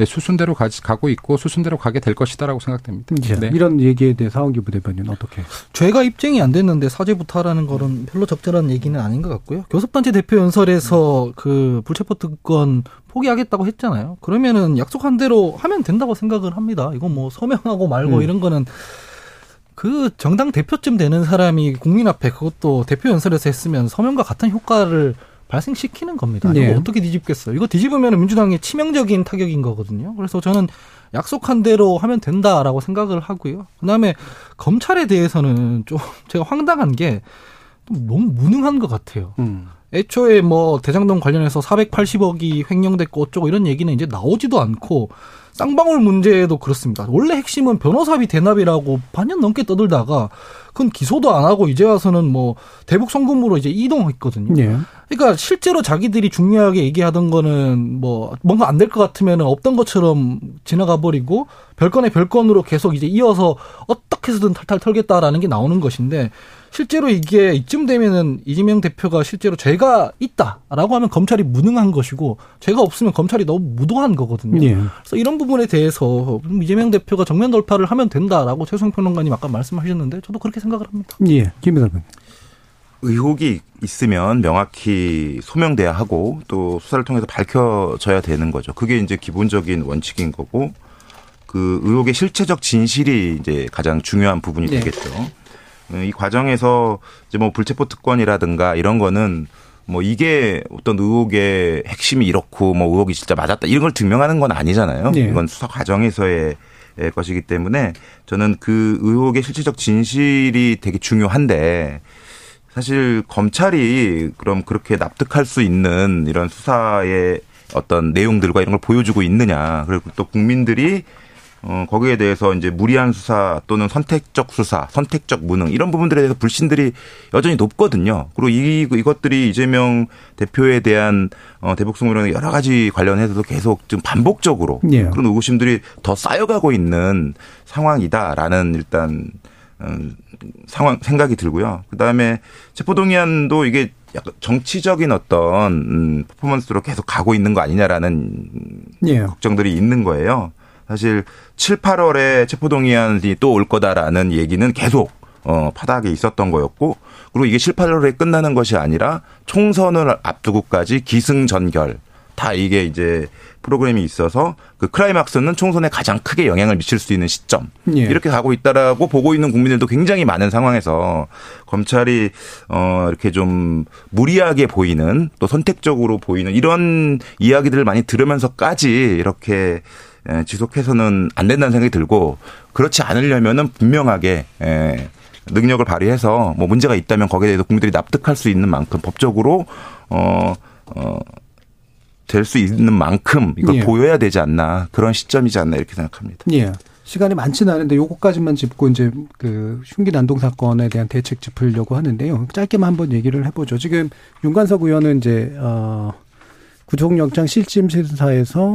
네, 수순대로 가, 가고 있고 수순대로 가게 될 것이다라고 생각됩니다. 예. 네. 이런 얘기에 대해서 하원기 부대변인 어떻게? 죄가 입증이 안 됐는데 사죄부터 하라는 거는 별로 적절한 얘기는 아닌 것 같고요. 교섭단체 대표 연설에서 그 불체포 특권 포기하겠다고 했잖아요. 그러면은 약속한 대로 하면 된다고 생각을 합니다. 이건 뭐 서명하고 말고 음. 이런 거는 그 정당 대표쯤 되는 사람이 국민 앞에 그것도 대표 연설에서 했으면 서명과 같은 효과를 발생시키는 겁니다. 네. 이거 어떻게 뒤집겠어요? 이거 뒤집으면 민주당의 치명적인 타격인 거거든요. 그래서 저는 약속한 대로 하면 된다라고 생각을 하고요. 그다음에 검찰에 대해서는 좀 제가 황당한 게 너무 무능한 것 같아요. 음. 애초에 뭐 대장동 관련해서 480억이 횡령됐고 어쩌고 이런 얘기는 이제 나오지도 않고 쌍방울 문제도 그렇습니다. 원래 핵심은 변호사비 대납이라고 반년 넘게 떠들다가 그건 기소도 안 하고 이제 와서는 뭐 대북 송금으로 이제 이동했거든요. 예. 그러니까 실제로 자기들이 중요하게 얘기하던 거는 뭐 뭔가 안 될 것 같으면 없던 것처럼 지나가 버리고 별건의 별건으로 계속 이제 이어서 어떻게 해서든 탈탈 털겠다라는 게 나오는 것인데 실제로 이게 이쯤 되면은 이재명 대표가 실제로 죄가 있다라고 하면 검찰이 무능한 것이고 죄가 없으면 검찰이 너무 무도한 거거든요. 예. 그래서 이런 부분에 대해서 이재명 대표가 정면 돌파를 하면 된다라고 최성 평론가님 아까 말씀하셨는데 저도 그렇게 생각을 합니다. 예. 김의사님. 의혹이 있으면 명확히 소명돼야 하고 또 수사를 통해서 밝혀져야 되는 거죠. 그게 이제 기본적인 원칙인 거고 그 의혹의 실체적 진실이 이제 가장 중요한 부분이 네. 되겠죠. 어, 이 과정에서 이제 뭐 불체포 특권이라든가 이런 거는 뭐 이게 어떤 의혹의 핵심이 이렇고 뭐 의혹이 진짜 맞았다 이런 걸 증명하는 건 아니잖아요. 네. 이건 수사 과정에서의 것이기 때문에 저는 그 의혹의 실질적 진실이 되게 중요한데 사실 검찰이 그럼 그렇게 납득할 수 있는 이런 수사의 어떤 내용들과 이런 걸 보여주고 있느냐. 그리고 또 국민들이 어, 거기에 대해서 이제 무리한 수사 또는 선택적 수사, 선택적 무능 이런 부분들에 대해서 불신들이 여전히 높거든요. 그리고 이, 이것들이 이재명 대표에 대한 어, 대북송으로는 여러 가지 관련해서도 계속 좀 반복적으로 예. 그런 의구심들이 더 쌓여가고 있는 상황이다라는 일단 음, 상황 생각이 들고요. 그 다음에 체포동의안도 이게 약간 정치적인 어떤 음, 퍼포먼스로 계속 가고 있는 거 아니냐라는 예. 걱정들이 있는 거예요. 사실 7, 8월에 체포동의안이 또 올 거다라는 얘기는 계속 어, 파닥에 있었던 거였고, 그리고 이게 7, 8월에 끝나는 것이 아니라 총선을 앞두고까지 기승전결, 다 이게 이제 프로그램이 있어서 그 클라이막스는 총선에 가장 크게 영향을 미칠 수 있는 시점. 예. 이렇게 가고 있다라고 보고 있는 국민들도 굉장히 많은 상황에서 검찰이 어 이렇게 좀 무리하게 보이는 또 선택적으로 보이는 이런 이야기들을 많이 들으면서까지 이렇게 에, 지속해서는 안 된다는 생각이 들고 그렇지 않으려면은 분명하게 에, 능력을 발휘해서 뭐 문제가 있다면 거기에 대해서 국민들이 납득할 수 있는 만큼 법적으로 어, 어, 될 수 있는 만큼 이걸 예. 보여야 되지 않나 그런 시점이지 않나 이렇게 생각합니다. 예. 시간이 많지는 않은데 요거까지만 짚고 이제 그 흉기 난동 사건에 대한 대책 짚으려고 하는데요. 짧게만 한번 얘기를 해보죠. 지금 윤관석 의원은 이제 어 구속영장 실질 심사에서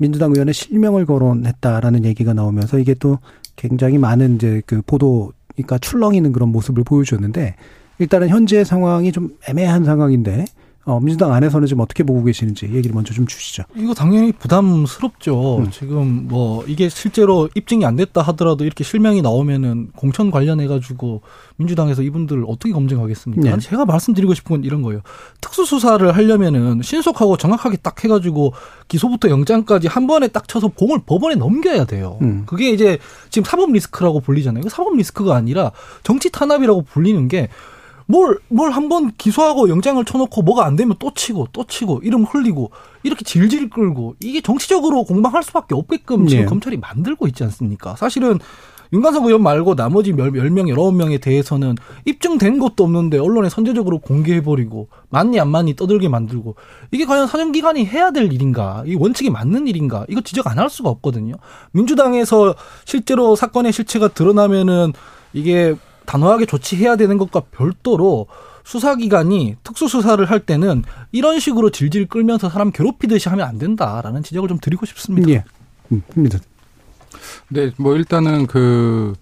민주당 의원의 실명을 거론했다라는 얘기가 나오면서 이게 또 굉장히 많은 이제 그 보도 그러니까 출렁이는 그런 모습을 보여줬는데 일단은 현재 상황이 좀 애매한 상황인데 어 민주당 안에서는 지금 어떻게 보고 계시는지 얘기를 먼저 좀 주시죠. 이거 당연히 부담스럽죠. 음. 지금 뭐 이게 실제로 입증이 안 됐다 하더라도 이렇게 실명이 나오면은 공천 관련해 가지고 민주당에서 이분들 어떻게 검증하겠습니까? 네. 아니, 제가 말씀드리고 싶은 건 이런 거예요. 특수 수사를 하려면은 신속하고 정확하게 딱 해가지고 기소부터 영장까지 한 번에 딱 쳐서 공을 법원에 넘겨야 돼요. 음. 그게 이제 지금 사법 리스크라고 불리잖아요. 그 사법 리스크가 아니라 정치 탄압이라고 불리는 게 뭘, 뭘 한번 기소하고 영장을 쳐놓고 뭐가 안 되면 또 치고 또 치고 이름 흘리고 이렇게 질질 끌고 이게 정치적으로 공방할 수밖에 없게끔 지금 예. 검찰이 만들고 있지 않습니까? 사실은 윤관석 의원 말고 나머지 열, 열 명, 열아홉 명에 대해서는 입증된 것도 없는데 언론에 선제적으로 공개해버리고 맞니 안 맞니 떠들게 만들고 이게 과연 사정기관이 해야 될 일인가? 이 원칙이 맞는 일인가? 이거 지적 안 할 수가 없거든요. 민주당에서 실제로 사건의 실체가 드러나면은 이게 단호하게 조치해야 되는 것과 별도로 수사기관이 특수수사를 할 때는 이런 식으로 질질 끌면서 사람 괴롭히듯이 하면 안 된다라는 지적을 좀 드리고 싶습니다. 예. 음, 입니다. 네, 뭐 일단은 그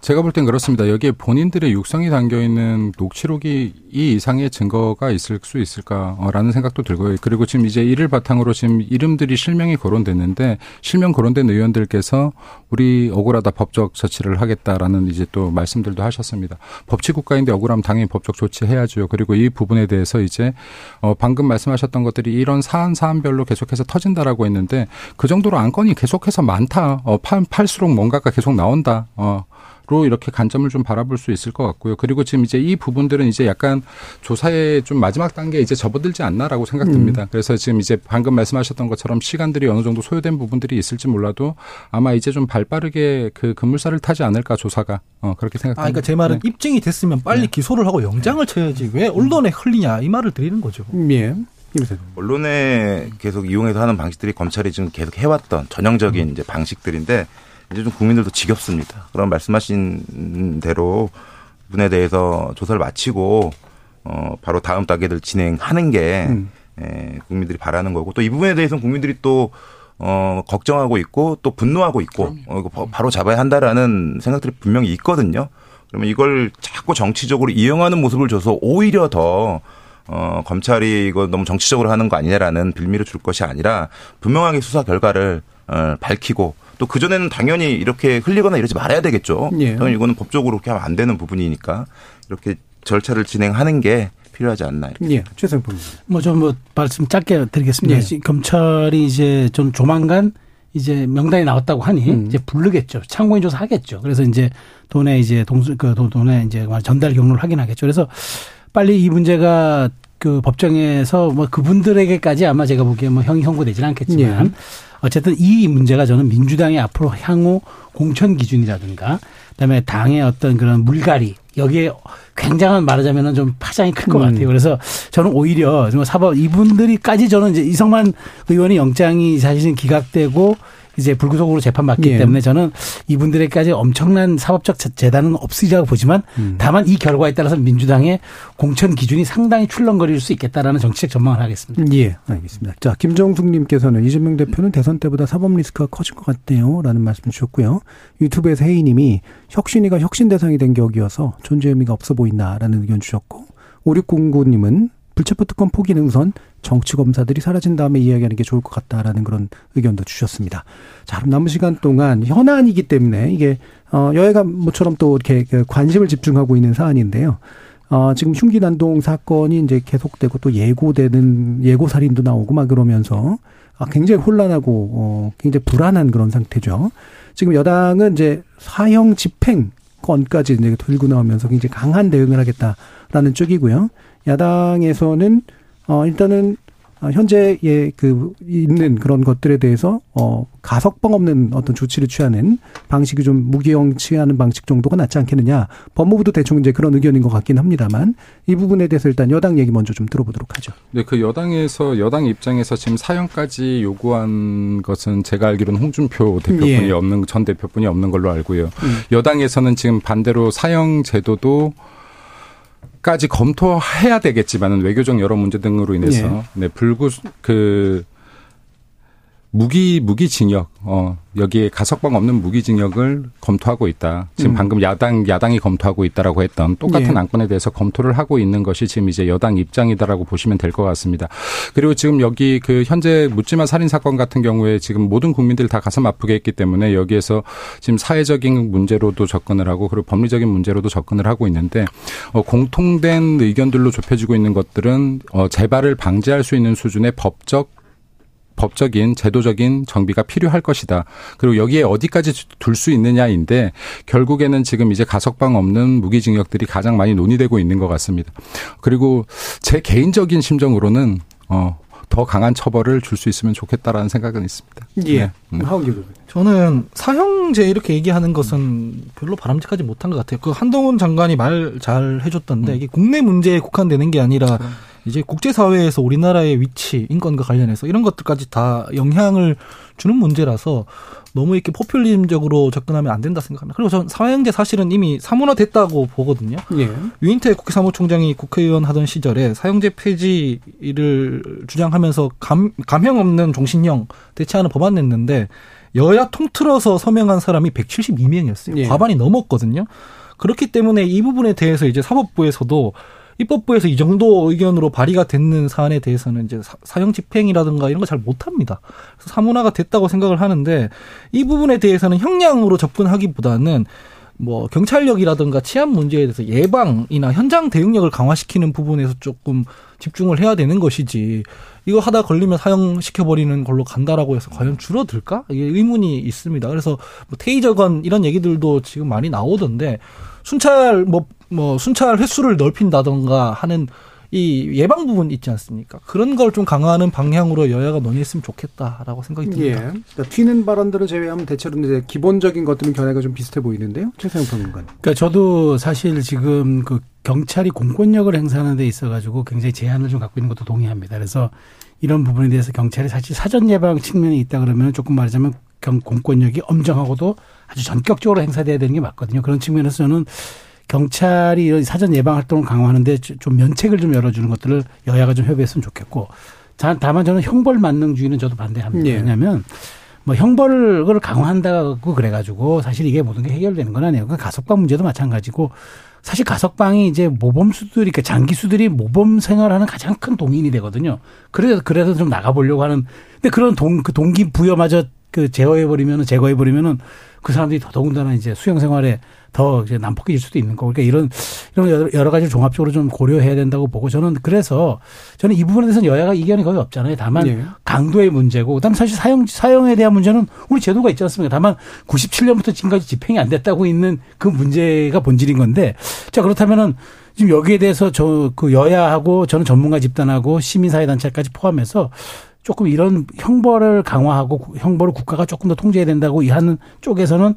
제가 볼 땐 그렇습니다. 여기에 본인들의 육성이 담겨 있는 녹취록이 이 이상의 증거가 있을 수 있을까라는 생각도 들고요. 그리고 지금 이제 이를 바탕으로 지금 이름들이 실명이 거론됐는데 실명 거론된 의원들께서 우리 억울하다 법적 조치를 하겠다라는 이제 또 말씀들도 하셨습니다. 법치 국가인데 억울하면 당연히 법적 조치해야죠. 그리고 이 부분에 대해서 이제 어 방금 말씀하셨던 것들이 이런 사안 사안별로 계속해서 터진다라고 했는데 그 정도로 안건이 계속해서 많다. 어 팔, 팔수록 뭔가가 계속 나온다. 어. 로 이렇게 관점을 좀 바라볼 수 있을 것 같고요. 그리고 지금 이제 이 부분들은 이제 약간 조사의 좀 마지막 단계에 이제 접어들지 않나라고 생각됩니다. 그래서 지금 이제 방금 말씀하셨던 것처럼 시간들이 어느 정도 소요된 부분들이 있을지 몰라도 아마 이제 좀 발빠르게 그 급물살을 타지 않을까 조사가 어 그렇게 아, 생각합니다. 그러니까 제 말은 네. 입증이 됐으면 빨리 기소를 하고 영장을 쳐야지 왜 언론에 흘리냐 이 말을 드리는 거죠. 예. 입니다. 언론에 계속 이용해서 하는 방식들이 검찰이 지금 계속 해왔던 전형적인 이제 방식들인데 이제 좀 국민들도 지겹습니다. 그런 말씀하신 대로 분에 대해서 조사를 마치고 어 바로 다음 단계들 진행하는 게 음. 에, 국민들이 바라는 거고 또 이 부분에 대해서는 국민들이 또 어, 걱정하고 있고 또 분노하고 있고 어, 이거 바- 바로 잡아야 한다라는 생각들이 분명히 있거든요. 그러면 이걸 자꾸 정치적으로 이용하는 모습을 줘서 오히려 더 어, 검찰이 이거 너무 정치적으로 하는 거 아니냐라는 빌미를 줄 것이 아니라 분명하게 수사 결과를 어, 밝히고 또 그전에는 당연히 이렇게 흘리거나 이러지 말아야 되겠죠. 예. 당연히 이거는 법적으로 그렇게 하면 안 되는 부분이니까 이렇게 절차를 진행하는 게 필요하지 않나. 이렇게. 예. 최선 님뭐좀 뭐 말씀 짧게 드리겠습니다. 예. 지- 검찰이 이제 좀 조만간 이제 명단이 나왔다고 하니 음. 이제 부르겠죠. 참고인 조사 하겠죠. 그래서 이제 돈에 이제 동수 그 돈- 돈에 이제 전달 경로를 확인하겠죠. 그래서 빨리 이 문제가 그 법정에서 뭐 그분들에게까지 아마 제가 보기에 뭐 형이 형고되지는 않겠지만 예. 어쨌든 이 문제가 저는 민주당의 앞으로 향후 공천 기준이라든가 그다음에 당의 어떤 그런 물갈이 여기에 굉장한 말하자면은 좀 파장이 클것 음. 같아요. 그래서 저는 오히려 좀 사법 이분들이까지 저는 이제 이성만 의원의 영장이 사실은 기각되고 이제 불구속으로 재판받기 예. 때문에 저는 이분들에게까지 엄청난 사법적 재- 재단은 없으리라고 보지만 음. 다만 이 결과에 따라서 민주당의 공천 기준이 상당히 출렁거릴 수 있겠다라는 정치적 전망을 하겠습니다. 예, 알겠습니다. 자, 김정숙님께서는 이재명 대표는 대선 때보다 사법 리스크가 커진 것 같네요. 라는 말씀 주셨고요. 유튜브에서 혜희님이 혁신이가 혁신 대상이 된 격이어서 존재 의미가 없어 보인다. 라는 의견 주셨고, 5609님은 불체포 특권 포기는 우선 정치 검사들이 사라진 다음에 이야기하는 게 좋을 것 같다라는 그런 의견도 주셨습니다. 자, 그럼 남은 시간 동안 현안이기 때문에 이게 어 여야가 모처럼 또 이렇게 그 관심을 집중하고 있는 사안인데요. 어, 지금 흉기 난동 사건이 이제 계속되고 또 예고되는 예고 살인도 나오고 막 그러면서 아, 굉장히 혼란하고 어, 굉장히 불안한 그런 상태죠. 지금 여당은 이제 사형 집행 건까지 이제 들고 나오면서 굉장히 강한 대응을 하겠다라는 쪽이고요. 야당에서는 어 일단은 어, 현재 예그 있는 그런 것들에 대해서 어 가석방 없는 어떤 조치를 취하는 방식이 좀 무기형 취하는 방식 정도가 낫지 않겠느냐. 법무부도 대충 이제 그런 의견인 것 같긴 합니다만 이 부분에 대해서 일단 여당 얘기 먼저 좀 들어보도록 하죠. 네, 그 여당에서 여당 입장에서 지금 사형까지 요구한 것은 제가 알기로는 홍준표 대표분이 예. 없는 전 대표분이 없는 걸로 알고요. 여당에서는 지금 반대로 사형 제도도 까지 검토해야 되겠지만은 외교적 여러 문제 등으로 인해서 네 불구 그 무기 무기징역 어 여기에 가석방 없는 무기징역을 검토하고 있다. 지금 음. 방금 야당 야당이 검토하고 있다라고 했던 똑같은 예. 안건에 대해서 검토를 하고 있는 것이 지금 이제 여당 입장이다라고 보시면 될 것 같습니다. 그리고 지금 여기 그 현재 묻지마 살인 사건 같은 경우에 지금 모든 국민들이 다 가슴 아프게 했기 때문에 여기에서 지금 사회적인 문제로도 접근을 하고 그리고 법리적인 문제로도 접근을 하고 있는데 어 공통된 의견들로 좁혀지고 있는 것들은 어 재발을 방지할 수 있는 수준의 법적 법적인 제도적인 정비가 필요할 것이다. 그리고 여기에 어디까지 둘 수 있느냐인데 결국에는 지금 이제 가석방 없는 무기징역들이 가장 많이 논의되고 있는 것 같습니다. 그리고 제 개인적인 심정으로는 어, 더 강한 처벌을 줄 수 있으면 좋겠다라는 생각은 있습니다. 예. 네. 교수. 저는 사형제 이렇게 얘기하는 것은 별로 바람직하지 못한 것 같아요. 그 한동훈 장관이 말 잘 해줬던데 이게 국내 문제에 국한되는 게 아니라 이제 국제사회에서 우리나라의 위치, 인권과 관련해서 이런 것들까지 다 영향을 주는 문제라서 너무 이렇게 포퓰리즘적으로 접근하면 안 된다 생각합니다. 그리고 전 사형제 사실은 이미 사문화됐다고 보거든요. 예. 유인태 국회 사무총장이 국회의원 하던 시절에 사형제 폐지를 주장하면서 감, 감형 없는 종신형 대체하는 법안 냈는데 여야 통틀어서 서명한 사람이 172명이었어요. 예. 과반이 넘었거든요. 그렇기 때문에 이 부분에 대해서 이제 사법부에서도 입법부에서 이 정도 의견으로 발의가 됐는 사안에 대해서는 이제 사- 사형 집행이라든가 이런 거 잘 못합니다. 그래서 사문화가 됐다고 생각을 하는데 이 부분에 대해서는 형량으로 접근하기보다는 뭐 경찰력이라든가 치안 문제에 대해서 예방이나 현장 대응력을 강화시키는 부분에서 조금 집중을 해야 되는 것이지 이거 하다 걸리면 사형시켜 버리는 걸로 간다라고 해서 과연 줄어들까? 이게 의문이 있습니다. 그래서 뭐 테이저건 이런 얘기들도 지금 많이 나오던데 순찰 뭐, 뭐 순찰 횟수를 넓힌다던가 하는 이 예방 부분 있지 않습니까? 그런 걸 좀 강화하는 방향으로 여야가 논의했으면 좋겠다라고 생각이 듭니다. 예. 그러니까 튀는 발언들을 제외하면 대체로 이제 기본적인 것들은 견해가 좀 비슷해 보이는데요. 최세영 평론가님. 그러니까 저도 사실 지금 그 경찰이 공권력을 행사하는 데 있어 가지고 굉장히 제한을 좀 갖고 있는 것도 동의합니다. 그래서 이런 부분에 대해서 경찰이 사실 사전 예방 측면이 있다 그러면 조금 말하자면 경, 공권력이 엄정하고도 아주 전격적으로 행사돼야 되는 게 맞거든요. 그런 측면에서 저는 경찰이 이런 사전 예방 활동을 강화하는데 좀 면책을 좀 열어주는 것들을 여야가 좀 협의했으면 좋겠고 자, 다만 저는 형벌 만능주의는 저도 반대합니다. 예. 왜냐하면 뭐 형벌을 강화한다고 그래가지고 사실 이게 모든 게 해결되는 건 아니에요. 그 가석방 문제도 마찬가지고 사실 가석방이 이제 모범수들이, 그러니까 장기수들이 모범 생활하는 가장 큰 동인이 되거든요. 그래서, 그래서 좀 나가보려고 하는. 근데 그런 동, 그 동기 부여마저 그 제어해 버리면은, 제거해 버리면은 그 사람들이 더더군다나 이제 수영 생활에 더 이제 난폭해질 수도 있는 거고. 그러니까 이런, 이런 여러- 가지를 종합적으로 좀 고려해야 된다고 보고 저는 그래서 저는 이 부분에 대해서는 여야가 이견이 거의 없잖아요. 다만 예. 강도의 문제고, 그다음 사실 사형 사형에 대한 문제는 우리 제도가 있지 않습니까? 다만 97년부터 지금까지 집행이 안 됐다고 있는 그 문제가 본질인 건데, 자 그렇다면은 지금 여기에 대해서 저 그 여야하고 저는 전문가 집단하고 시민사회단체까지 포함해서 조금 이런 형벌을 강화하고 구- 형벌을 국가가 조금 더 통제해야 된다고 하는 쪽에서는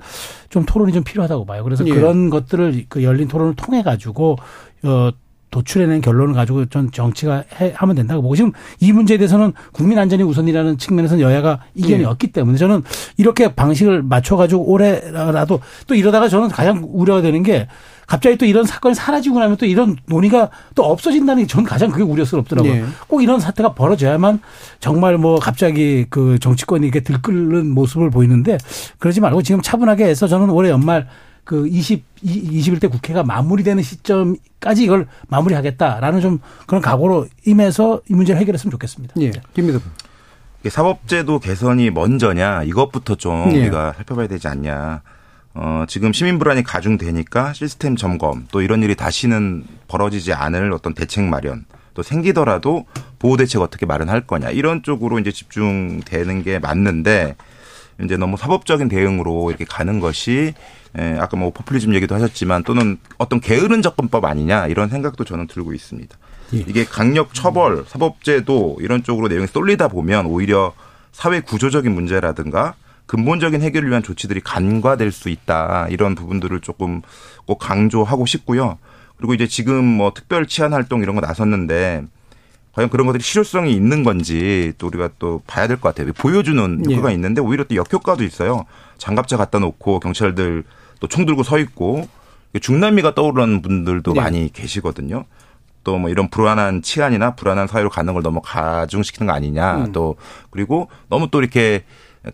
좀 토론이 좀 필요하다고 봐요. 그래서 예. 그런 것들을 그 열린 토론을 통해 가지고 어 도출해낸 결론을 가지고 전 정치가 해, 하면 된다고 보고 지금 이 문제에 대해서는 국민 안전이 우선이라는 측면에서는 여야가 이견이 예. 없기 때문에 저는 이렇게 방식을 맞춰 가지고 올해라도 또 이러다가 저는 가장 우려가 되는 게 갑자기 또 이런 사건이 사라지고 나면 또 이런 논의가 또 없어진다는 게 저는 가장 그게 우려스럽더라고요. 예. 꼭 이런 사태가 벌어져야만 정말 뭐 갑자기 그 정치권이 이렇게 들끓는 모습을 보이는데 그러지 말고 지금 차분하게 해서 저는 올해 연말 그 20, 21대 국회가 마무리되는 시점까지 이걸 마무리하겠다라는 좀 그런 각오로 임해서 이 문제를 해결했으면 좋겠습니다. 예. 김민석. 사법제도 개선이 먼저냐 이것부터 좀 예. 우리가 살펴봐야 되지 않냐. 어, 지금 시민 불안이 가중되니까 시스템 점검 또 이런 일이 다시는 벌어지지 않을 어떤 대책 마련 또 생기더라도 보호 대책 어떻게 마련할 거냐 이런 쪽으로 이제 집중되는 게 맞는데 이제 너무 사법적인 대응으로 이렇게 가는 것이 에, 아까 뭐 포퓰리즘 얘기도 하셨지만 또는 어떤 게으른 접근법 아니냐 이런 생각도 저는 들고 있습니다. 예. 이게 강력 처벌, 사법제도 이런 쪽으로 내용이 쏠리다 보면 오히려 사회 구조적인 문제라든가 근본적인 해결을 위한 조치들이 간과될 수 있다. 이런 부분들을 조금 꼭 강조하고 싶고요. 그리고 이제 지금 뭐 특별 치안 활동 이런 거 나섰는데 과연 그런 것들이 실효성이 있는 건지 또 우리가 또 봐야 될 것 같아요. 보여주는 예. 효과가 있는데 오히려 또 역효과도 있어요. 장갑차 갖다 놓고 경찰들 또 총 들고 서 있고 중남미가 떠오르는 분들도 예. 많이 계시거든요. 또 뭐 이런 불안한 치안이나 불안한 사회로 가는 걸 너무 가중시키는 거 아니냐. 음. 또 그리고 너무 또 이렇게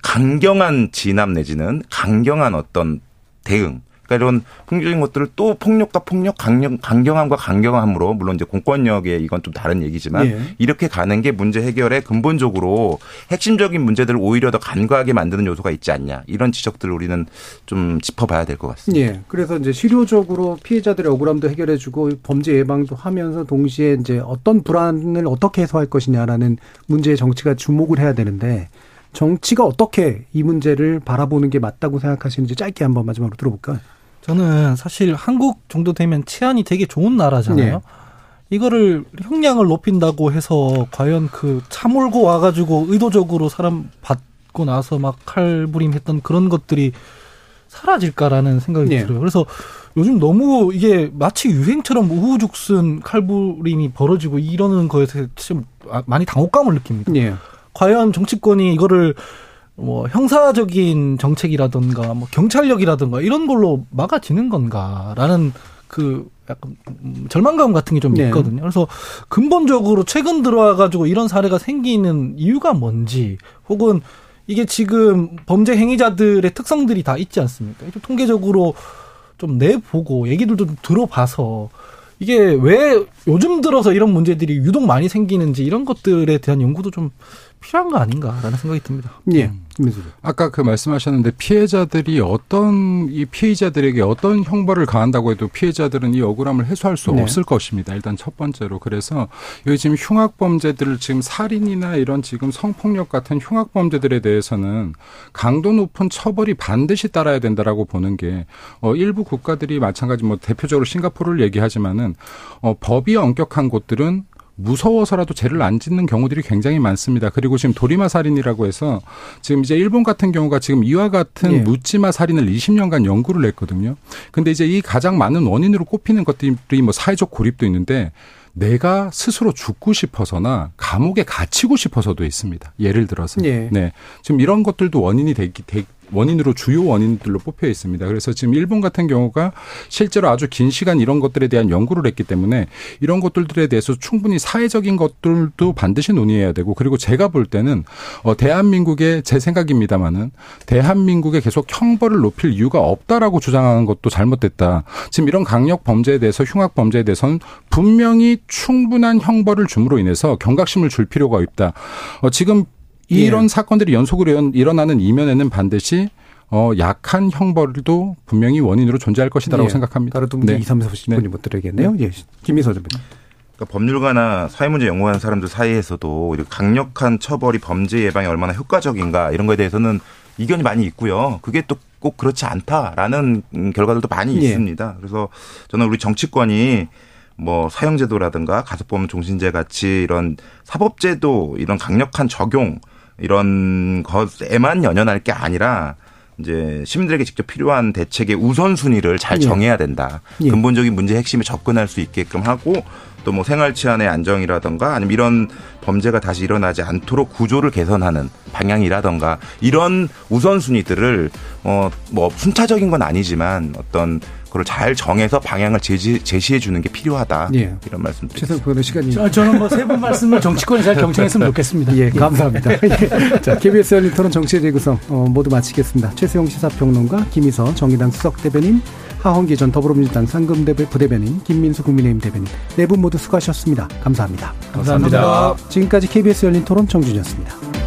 강경한 진압 내지는 강경한 어떤 대응. 그러니까 이런 폭력적인 것들을 또 폭력과 폭력, 강경, 강경함과 강경함으로 물론 이제 공권력의 이건 좀 다른 얘기지만 예. 이렇게 가는 게 문제 해결에 근본적으로 핵심적인 문제들을 오히려 더 간과하게 만드는 요소가 있지 않냐 이런 지적들을 우리는 좀 짚어봐야 될 것 같습니다. 예. 그래서 이제 실효적으로 피해자들의 억울함도 해결해주고 범죄 예방도 하면서 동시에 이제 어떤 불안을 어떻게 해소할 것이냐라는 문제에 정치가 주목을 해야 되는데 정치가 어떻게 이 문제를 바라보는 게 맞다고 생각하시는지 짧게 한번 마지막으로 들어볼까요? 저는 사실 한국 정도 되면 치안이 되게 좋은 나라잖아요. 네. 이거를 형량을 높인다고 해서 과연 그 차 몰고 와가지고 의도적으로 사람 받고 나서 막 칼부림했던 그런 것들이 사라질까라는 생각이 네. 들어요. 그래서 요즘 너무 이게 마치 유행처럼 우후죽순 칼부림이 벌어지고 이러는 거에서 좀 많이 당혹감을 느낍니다. 예. 과연 정치권이 이거를 뭐 형사적인 정책이라든가 뭐 경찰력이라든가 이런 걸로 막아지는 건가라는 그 약간 음, 절망감 같은 게좀 네. 있거든요. 그래서 근본적으로 최근 들어와 가지고 이런 사례가 생기는 이유가 뭔지 혹은 이게 지금 범죄 행위자들의 특성들이 다 있지 않습니까? 좀 통계적으로 좀 내보고 얘기들도 좀 들어봐서 이게 왜 요즘 들어서 이런 문제들이 유독 많이 생기는지 이런 것들에 대한 연구도 좀 필요한 거 아닌가라는 생각이 듭니다. 예. 김민수. 아까 그 말씀하셨는데 피해자들이 어떤 이 피해자들에게 어떤 형벌을 가한다고 해도 피해자들은 이 억울함을 해소할 수 네. 없을 것입니다. 일단 첫 번째로 그래서 여기 지금 흉악 범죄들을 지금 살인이나 이런 지금 성폭력 같은 흉악 범죄들에 대해서는 강도 높은 처벌이 반드시 따라야 된다라고 보는 게 어, 일부 국가들이 마찬가지 뭐 대표적으로 싱가포르를 얘기하지만은 어, 법이 엄격한 곳들은 무서워서라도 죄를 안 짓는 경우들이 굉장히 많습니다. 그리고 지금 도리마 살인이라고 해서 지금 이제 일본 같은 경우가 지금 이와 같은 예. 묻지마 살인을 20년간 연구를 했거든요. 근데 이제 이 가장 많은 원인으로 꼽히는 것들이 뭐 사회적 고립도 있는데 내가 스스로 죽고 싶어서나 감옥에 갇히고 싶어서도 있습니다. 예를 들어서. 예. 네. 지금 이런 것들도 원인이 되기, 되, 원인으로 주요 원인들로 뽑혀 있습니다. 그래서 지금 일본 같은 경우가 실제로 아주 긴 시간 이런 것들에 대한 연구를 했기 때문에 이런 것들에 대해서 충분히 사회적인 것들도 반드시 논의해야 되고 그리고 제가 볼 때는 어 대한민국의 제 생각입니다만은 대한민국에 계속 형벌을 높일 이유가 없다라고 주장하는 것도 잘못됐다. 지금 이런 강력 범죄에 대해서 흉악 범죄에 대해서는 분명히 충분한 형벌을 줌으로 인해서 경각심을 줄 필요가 있다. 어 지금 이런 예. 사건들이 연속으로 일- 일어나는 이면에는 반드시 어 약한 형벌도 분명히 원인으로 존재할 것이다라고 예. 생각합니다. 다른 두 분들 네. 2, 3, 4분이 네. 못 들어야겠네요. 예. 김민서 대표님. 그러니까 법률가나 사회문제 연구하는 사람들 사이에서도 강력한 처벌이 범죄 예방에 얼마나 효과적인가 이런 거에 대해서는 이견이 많이 있고요. 그게 또 꼭 그렇지 않다라는 음, 결과들도 많이 예. 있습니다. 그래서 저는 우리 정치권이 뭐 사형제도라든가 가석범 종신제 같이 이런 사법제도 이런 강력한 적용 이런 것에만 연연할 게 아니라 이제 시민들에게 직접 필요한 대책의 우선순위를 잘 예. 정해야 된다. 예. 근본적인 문제 핵심에 접근할 수 있게끔 하고 또 뭐 생활 치안의 안정이라던가 아니면 이런 범죄가 다시 일어나지 않도록 구조를 개선하는 방향이라던가 이런 우선순위들을 어 뭐 순차적인 건 아니지만 어떤 그걸 잘 정해서 방향을 제시, 제시 해 주는 게 필요하다. 예. 이런 말씀 드립니다. 최선 그거는 시간이. 저- 저는 뭐 세 분 말씀을 정치권이 잘 경청했으면 좋겠습니다. 예, 감사합니다. 예. 자, KBS 열린 토론 정치의 재구성 어, 모두 마치겠습니다. 최수영 시사평론가, 김희선 정의당 수석 대변인, 하헌기 전 더불어민주당 상금대표 부대변인, 김민수 국민의힘 대변인 네 분 모두 수고하셨습니다. 감사합니다. 감사합니다. 지금까지 KBS 열린 토론 정준이었습니다.